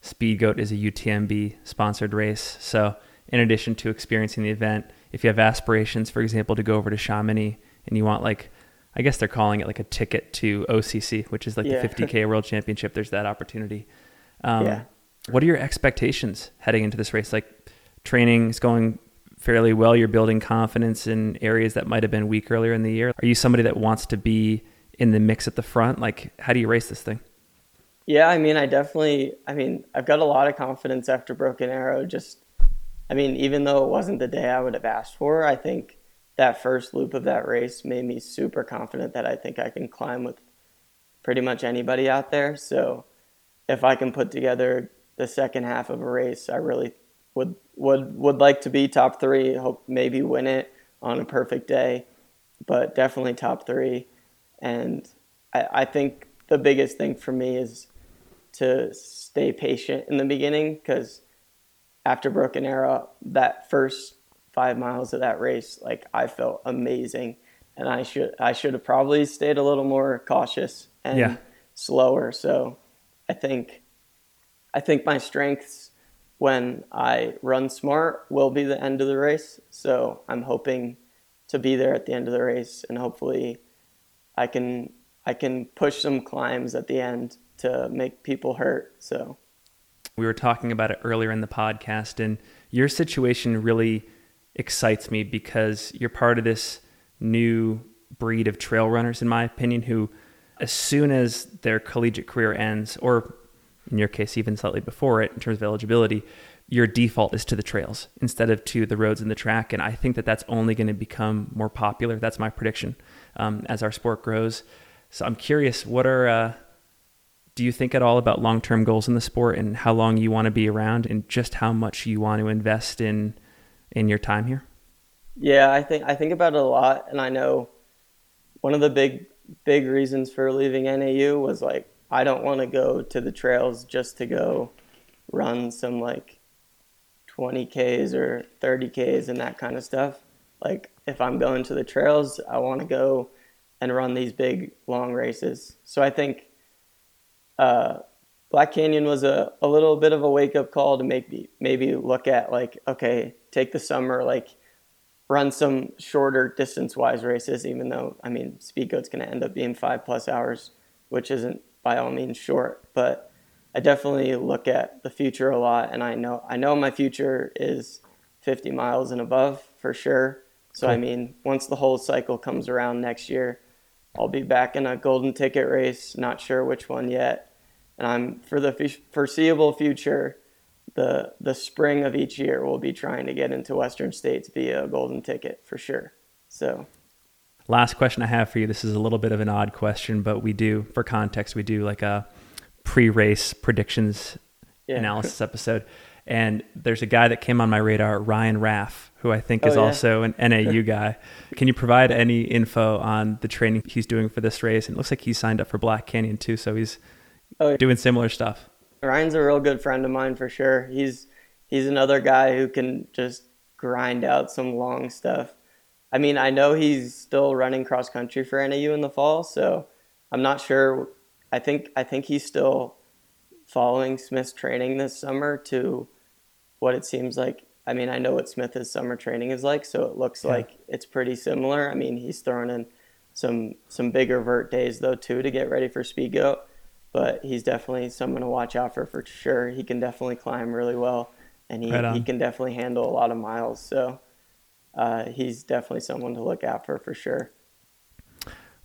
Speed Goat is a UTMB sponsored race. So in addition to experiencing the event, if you have aspirations, for example, to go over to Chamonix and you want like, I guess they're calling it like a ticket to OCC, which is like Yeah. the 50k World Championship. There's that opportunity. Um, Yeah. What are your expectations heading into this race? Like training is going fairly well. You're building confidence in areas that might have been weak earlier in the year. Are you somebody that wants to be in the mix at the front? Like, how do you race this thing? Yeah, I mean, I definitely, I mean, I've got a lot of confidence after Broken Arrow. Just, I mean, even though it wasn't the day I would have asked for, I think that first loop of that race made me super confident that I think I can climb with pretty much anybody out there. So if I can put together the second half of a race, I really would would would like to be top three. Hope maybe win it on a perfect day, but definitely top three. And I, I think the biggest thing for me is to stay patient in the beginning because after Broken Arrow, that first five miles of that race, like I felt amazing, and I should I should have probably stayed a little more cautious and Yeah. slower. So I think I think my strengths when I run smart will be the end of the race. So I'm hoping to be there at the end of the race, and hopefully I can I can push some climbs at the end to make people hurt. So We were talking about it earlier in the podcast, and your situation really excites me because you're part of this new breed of trail runners, in my opinion, who, as soon as their collegiate career ends, or in your case, even slightly before it, in terms of eligibility, your default is to the trails instead of to the roads and the track. And I think that that's only going to become more popular. That's my prediction um, as our sport grows. So I'm curious, what are uh, do you think at all about long-term goals in the sport and how long you want to be around and just how much you want to invest in in your time here? Yeah, I think I think about it a lot, and I know one of the big big reasons for leaving NAU was like I don't want to go to the trails just to go run some like 20ks or 30ks and that kind of stuff. Like if I'm going to the trails, I want to go and run these big long races. So I think uh, Black Canyon was a, a little bit of a wake up call to make me maybe look at like okay, take the summer like run some shorter distance wise races. Even though I mean Speedgoat's going to end up being five plus hours, which isn't by all means short, but I definitely look at the future a lot, and I know I know my future is 50 miles and above for sure. So I mean, once the whole cycle comes around next year, I'll be back in a golden ticket race. Not sure which one yet, and I'm for the f- foreseeable future. The the spring of each year, we'll be trying to get into Western states via a golden ticket for sure. So Last question I have for you. This is a little bit of an odd question, but we do, for context, we do like a pre-race predictions yeah, analysis episode. And there's a guy that came on my radar, Ryan Raff, who I think oh, is Oh, yeah. also an NAU guy. Can you provide any info on the training he's doing for this race? And it looks like he signed up for Black Canyon too, so he's Oh, yeah. doing similar stuff. Ryan's a real good friend of mine for sure. He's he's another guy who can just grind out some long stuff. I mean, I know he's still running cross country for NAU in the fall, so I'm not sure. I think I think he's still following Smith's training this summer to what it seems like. I mean, I know what Smith's summer training is like, so it looks Yeah. like it's pretty similar. I mean, he's throwing in some some bigger vert days though too to get ready for Speedgoat but he's definitely someone to watch out for for sure. He can definitely climb really well, and he, Right he can definitely handle a lot of miles. So uh, he's definitely someone to look out for for sure.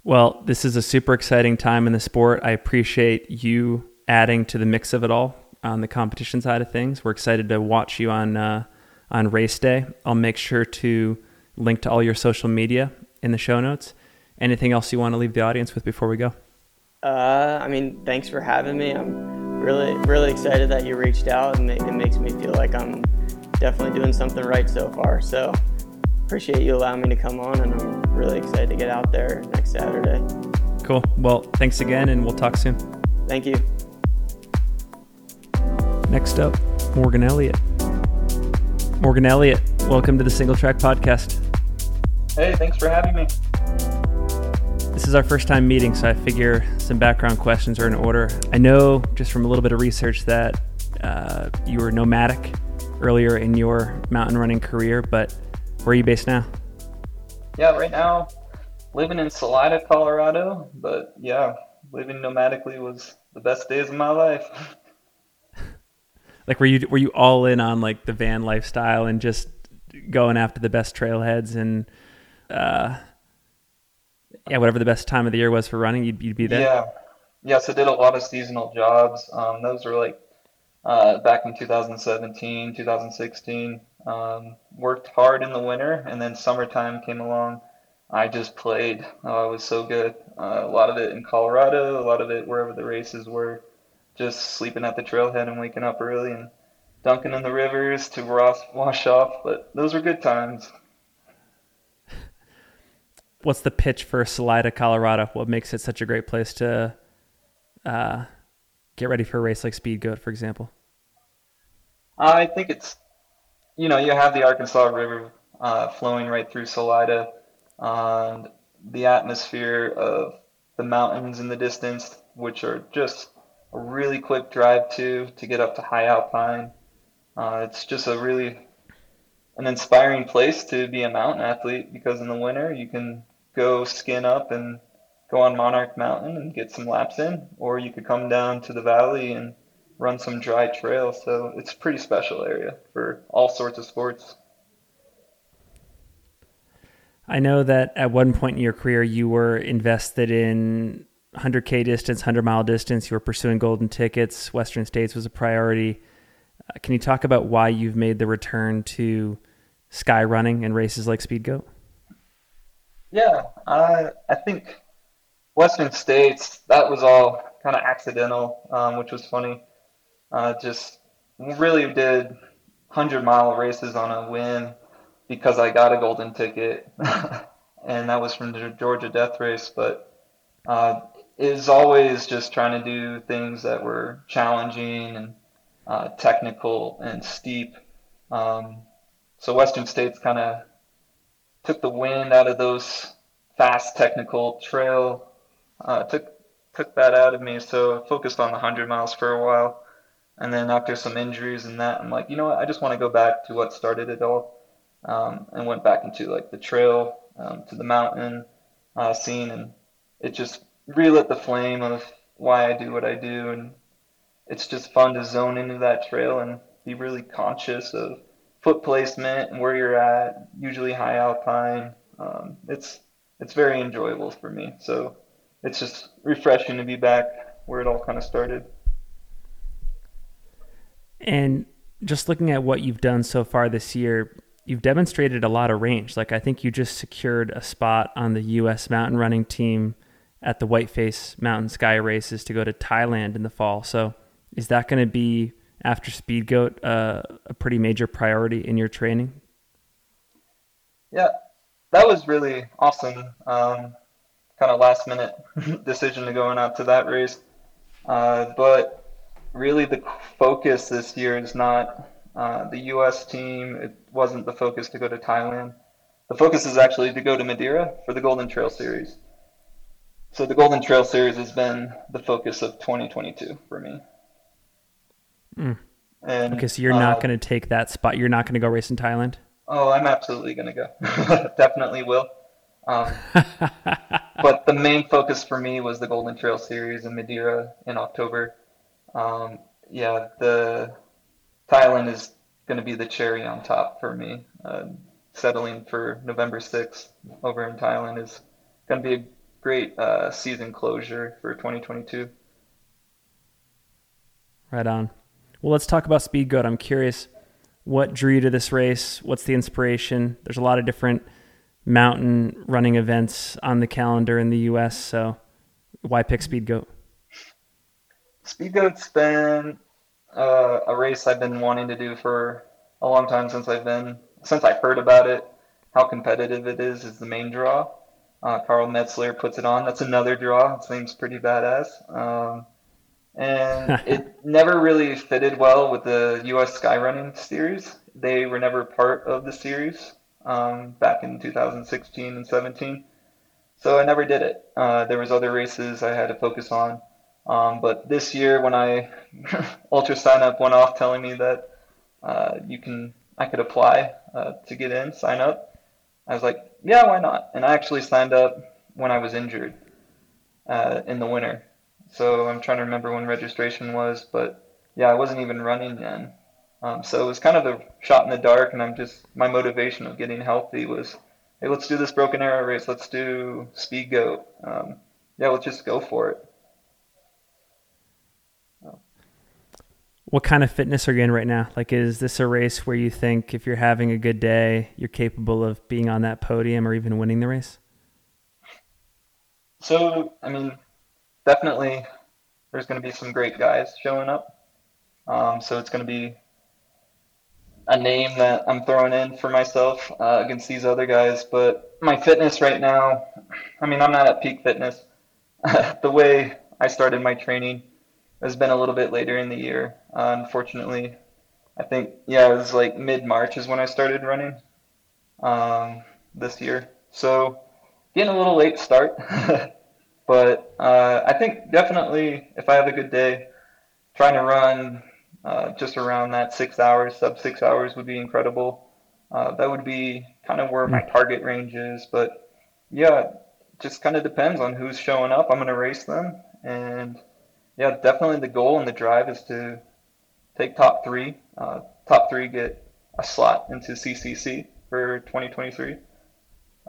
Well, this is a super exciting time in the sport. I appreciate you adding to the mix of it all on the competition side of things. We're excited to watch you on uh, on race day. I'll make sure to link to all your social media in the show notes. Anything else you want to leave the audience with before we go? Uh, I mean, thanks for having me. I'm really really excited that you reached out, and it, it makes me feel like I'm definitely doing something right so far. So appreciate you allowing me to come on, and I'm really excited to get out there next Saturday. Cool. Well, thanks again, and we'll talk soon. Thank you. Next up, Morgan Elliott. Morgan Elliott, welcome to the Single Track Podcast. Hey, thanks for having me. This is our first time meeting, so I figure some background questions are in order. I know just from a little bit of research that uh, you were nomadic earlier in your mountain running career, but where are you based now? Yeah, right now living in Salida, Colorado, but yeah, living nomadically was the best days of my life. like were you were you all in on like the van lifestyle and just going after the best trailheads and uh yeah, whatever the best time of the year was for running, you'd, you'd be there. Yeah, yes, I did a lot of seasonal jobs. Um, those were like uh, back in 2017, 2016. Um, worked hard in the winter, and then summertime came along. I just played. Oh, it was so good. Uh, a lot of it in Colorado, a lot of it wherever the races were. Just sleeping at the trailhead and waking up early and dunking in the rivers to wash off. But those were good times what's the pitch for Salida, Colorado? What makes it such a great place to uh, get ready for a race like Speed Goat, for example? I think it's, you know, you have the Arkansas River uh, flowing right through Salida, and the atmosphere of the mountains in the distance, which are just a really quick drive to to get up to high alpine. Uh, it's just a really an inspiring place to be a mountain athlete because in the winter you can go skin up and go on Monarch Mountain and get some laps in, or you could come down to the valley and run some dry trails. So it's a pretty special area for all sorts of sports. I know that at one point in your career you were invested in 100k distance, 100 mile distance. You were pursuing golden tickets. Western States was a priority. Uh, can you talk about why you've made the return to sky running and races like Speed Goat? Yeah, I I think Western States that was all kind of accidental, um, which was funny. Uh, just really did hundred mile races on a whim because I got a golden ticket, and that was from the Georgia Death Race. But uh, is always just trying to do things that were challenging and uh, technical and steep. Um, so Western States kind of took the wind out of those fast technical trail. Uh, took took that out of me, so I focused on the hundred miles for a while, and then after some injuries and that, I'm like, you know what? I just want to go back to what started it all, um, and went back into like the trail um, to the mountain uh, scene, and it just relit the flame of why I do what I do, and it's just fun to zone into that trail and be really conscious of foot placement and where you're at, usually high alpine. Um, it's it's very enjoyable for me. So it's just refreshing to be back where it all kind of started. And just looking at what you've done so far this year, you've demonstrated a lot of range. Like I think you just secured a spot on the U.S. mountain running team at the Whiteface Mountain Sky Races to go to Thailand in the fall. So is that going to be after Speed Goat uh, a pretty major priority in your training? Yeah, that was really awesome. Um, kind of last minute decision to going out to that race. Uh, but really, the focus this year is not uh, the U.S. team. It wasn't the focus to go to Thailand. The focus is actually to go to Madeira for the Golden Trail Series. So the Golden Trail Series has been the focus of 2022 for me. Mm. And, okay, so you're uh, not going to take that spot. You're not going to go race in Thailand. Oh, I'm absolutely going to go. Definitely will. Um, but the main focus for me was the Golden Trail Series in Madeira in October. Um, yeah, the Thailand is going to be the cherry on top for me. Uh, settling for November 6th over in Thailand is going to be a great uh, season closure for 2022. Right on. Well, let's talk about Speed Goat. I'm curious what drew you to this race? What's the inspiration? There's a lot of different mountain running events on the calendar in the U.S. So why pick Speed Goat? Speed Goat's been uh, a race I've been wanting to do for a long time since I've been since I heard about it. How competitive it is is the main draw. Uh, Karl Meltzer puts it on. That's another draw. It seems pretty badass. Um, and it never really fitted well with the U.S. Skyrunning series. They were never part of the series, um, back in 2016 and 17. So I never did it. Uh, there was other races I had to focus on. Um, but this year, when I UltraSignup went off telling me that uh, you can, I could apply uh, to get in, sign up. I was like, yeah, why not? And I actually signed up when I was injured uh, in the winter. So I'm trying to remember when registration was, but yeah, I wasn't even running then. Um, so it was kind of a shot in the dark, and I'm just my motivation of getting healthy was, hey, let's do this broken arrow race. Let's do speed goat. Um, yeah, let's just go for it. What kind of fitness are you in right now? Like, is this a race where you think if you're having a good day, you're capable of being on that podium or even winning the race? So, I mean, definitely there's going to be some great guys showing up. Um, so it's going to be a name that I'm throwing in for myself uh, against these other guys. But my fitness right now, I mean, I'm not at peak fitness. the way I started my training has been a little bit later in the year. Uh, unfortunately, I think yeah, it was like mid March is when I started running um, this year. So getting a little late start, but uh, I think definitely if I have a good day, trying to run uh, just around that six hours, sub six hours would be incredible. Uh, that would be kind of where my target range is, but yeah, just kind of depends on who's showing up. I'm going to race them and yeah, definitely the goal and the drive is to take top three. Uh, top three get a slot into CCC for 2023.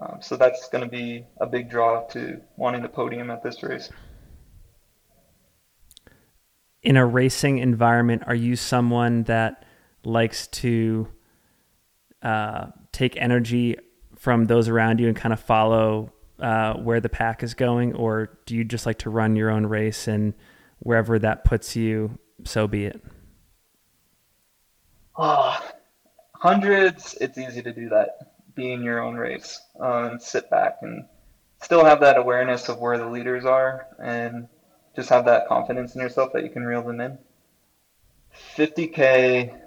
Um, so that's going to be a big draw to wanting the podium at this race. In a racing environment, are you someone that likes to uh, take energy from those around you and kind of follow uh, where the pack is going, or do you just like to run your own race and wherever that puts you, so be it. Oh, hundreds, it's easy to do that, be in your own race uh, and sit back and still have that awareness of where the leaders are and just have that confidence in yourself that you can reel them in. 50K,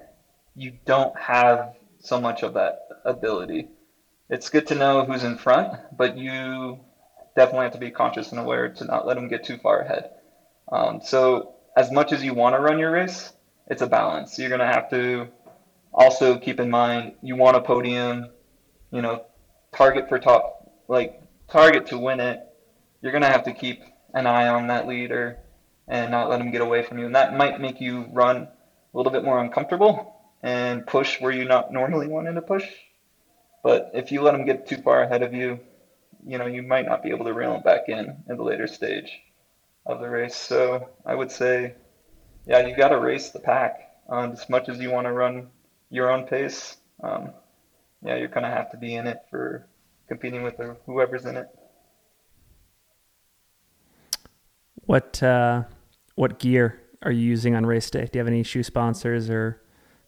you don't have so much of that ability. It's good to know who's in front, but you definitely have to be conscious and aware to not let them get too far ahead. Um, so as much as you want to run your race, it's a balance. You're going to have to also keep in mind you want a podium, you know, target for top, like target to win it. You're going to have to keep an eye on that leader and not let him get away from you. And that might make you run a little bit more uncomfortable and push where you not normally wanted to push. But if you let him get too far ahead of you, you know, you might not be able to reel him back in at the later stage of the race. So I would say, yeah, you got to race the pack. Um, as much as you want to run your own pace, um, yeah, you're going to have to be in it for competing with the, whoever's in it. What uh, what gear are you using on race day? Do you have any shoe sponsors or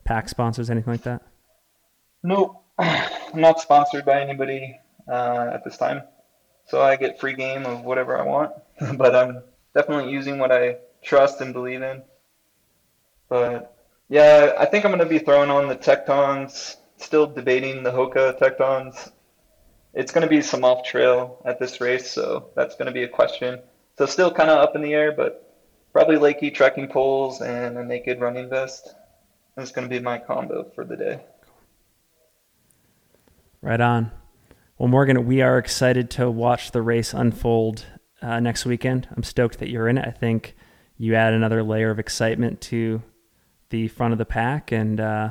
pack sponsors, anything like that? Nope, I'm not sponsored by anybody uh, at this time, so I get free game of whatever I want. but I'm definitely using what I trust and believe in. But yeah, I think I'm going to be throwing on the Tectons. Still debating the Hoka Tectons. It's going to be some off trail at this race, so that's going to be a question. So still kind of up in the air, but probably LEKI trekking poles and a naked running vest. That's going to be my combo for the day. Right on. Well, Morgan, we are excited to watch the race unfold uh, next weekend. I'm stoked that you're in it. I think you add another layer of excitement to the front of the pack. And uh,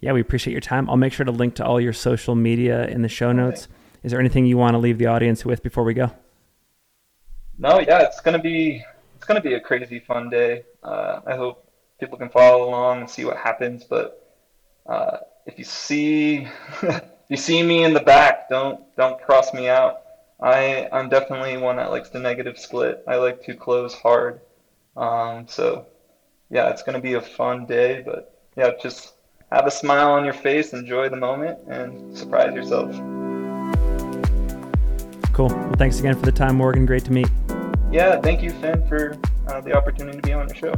yeah, we appreciate your time. I'll make sure to link to all your social media in the show notes. Okay. Is there anything you want to leave the audience with before we go? No, yeah, it's gonna be it's gonna be a crazy fun day. Uh, I hope people can follow along and see what happens. But uh, if you see if you see me in the back, don't don't cross me out. I I'm definitely one that likes the negative split. I like to close hard. Um, so yeah, it's gonna be a fun day, but yeah, just have a smile on your face, enjoy the moment, and surprise yourself. Cool. Well, thanks again for the time, Morgan. Great to meet. Yeah, thank you, Finn, for uh, the opportunity to be on your show.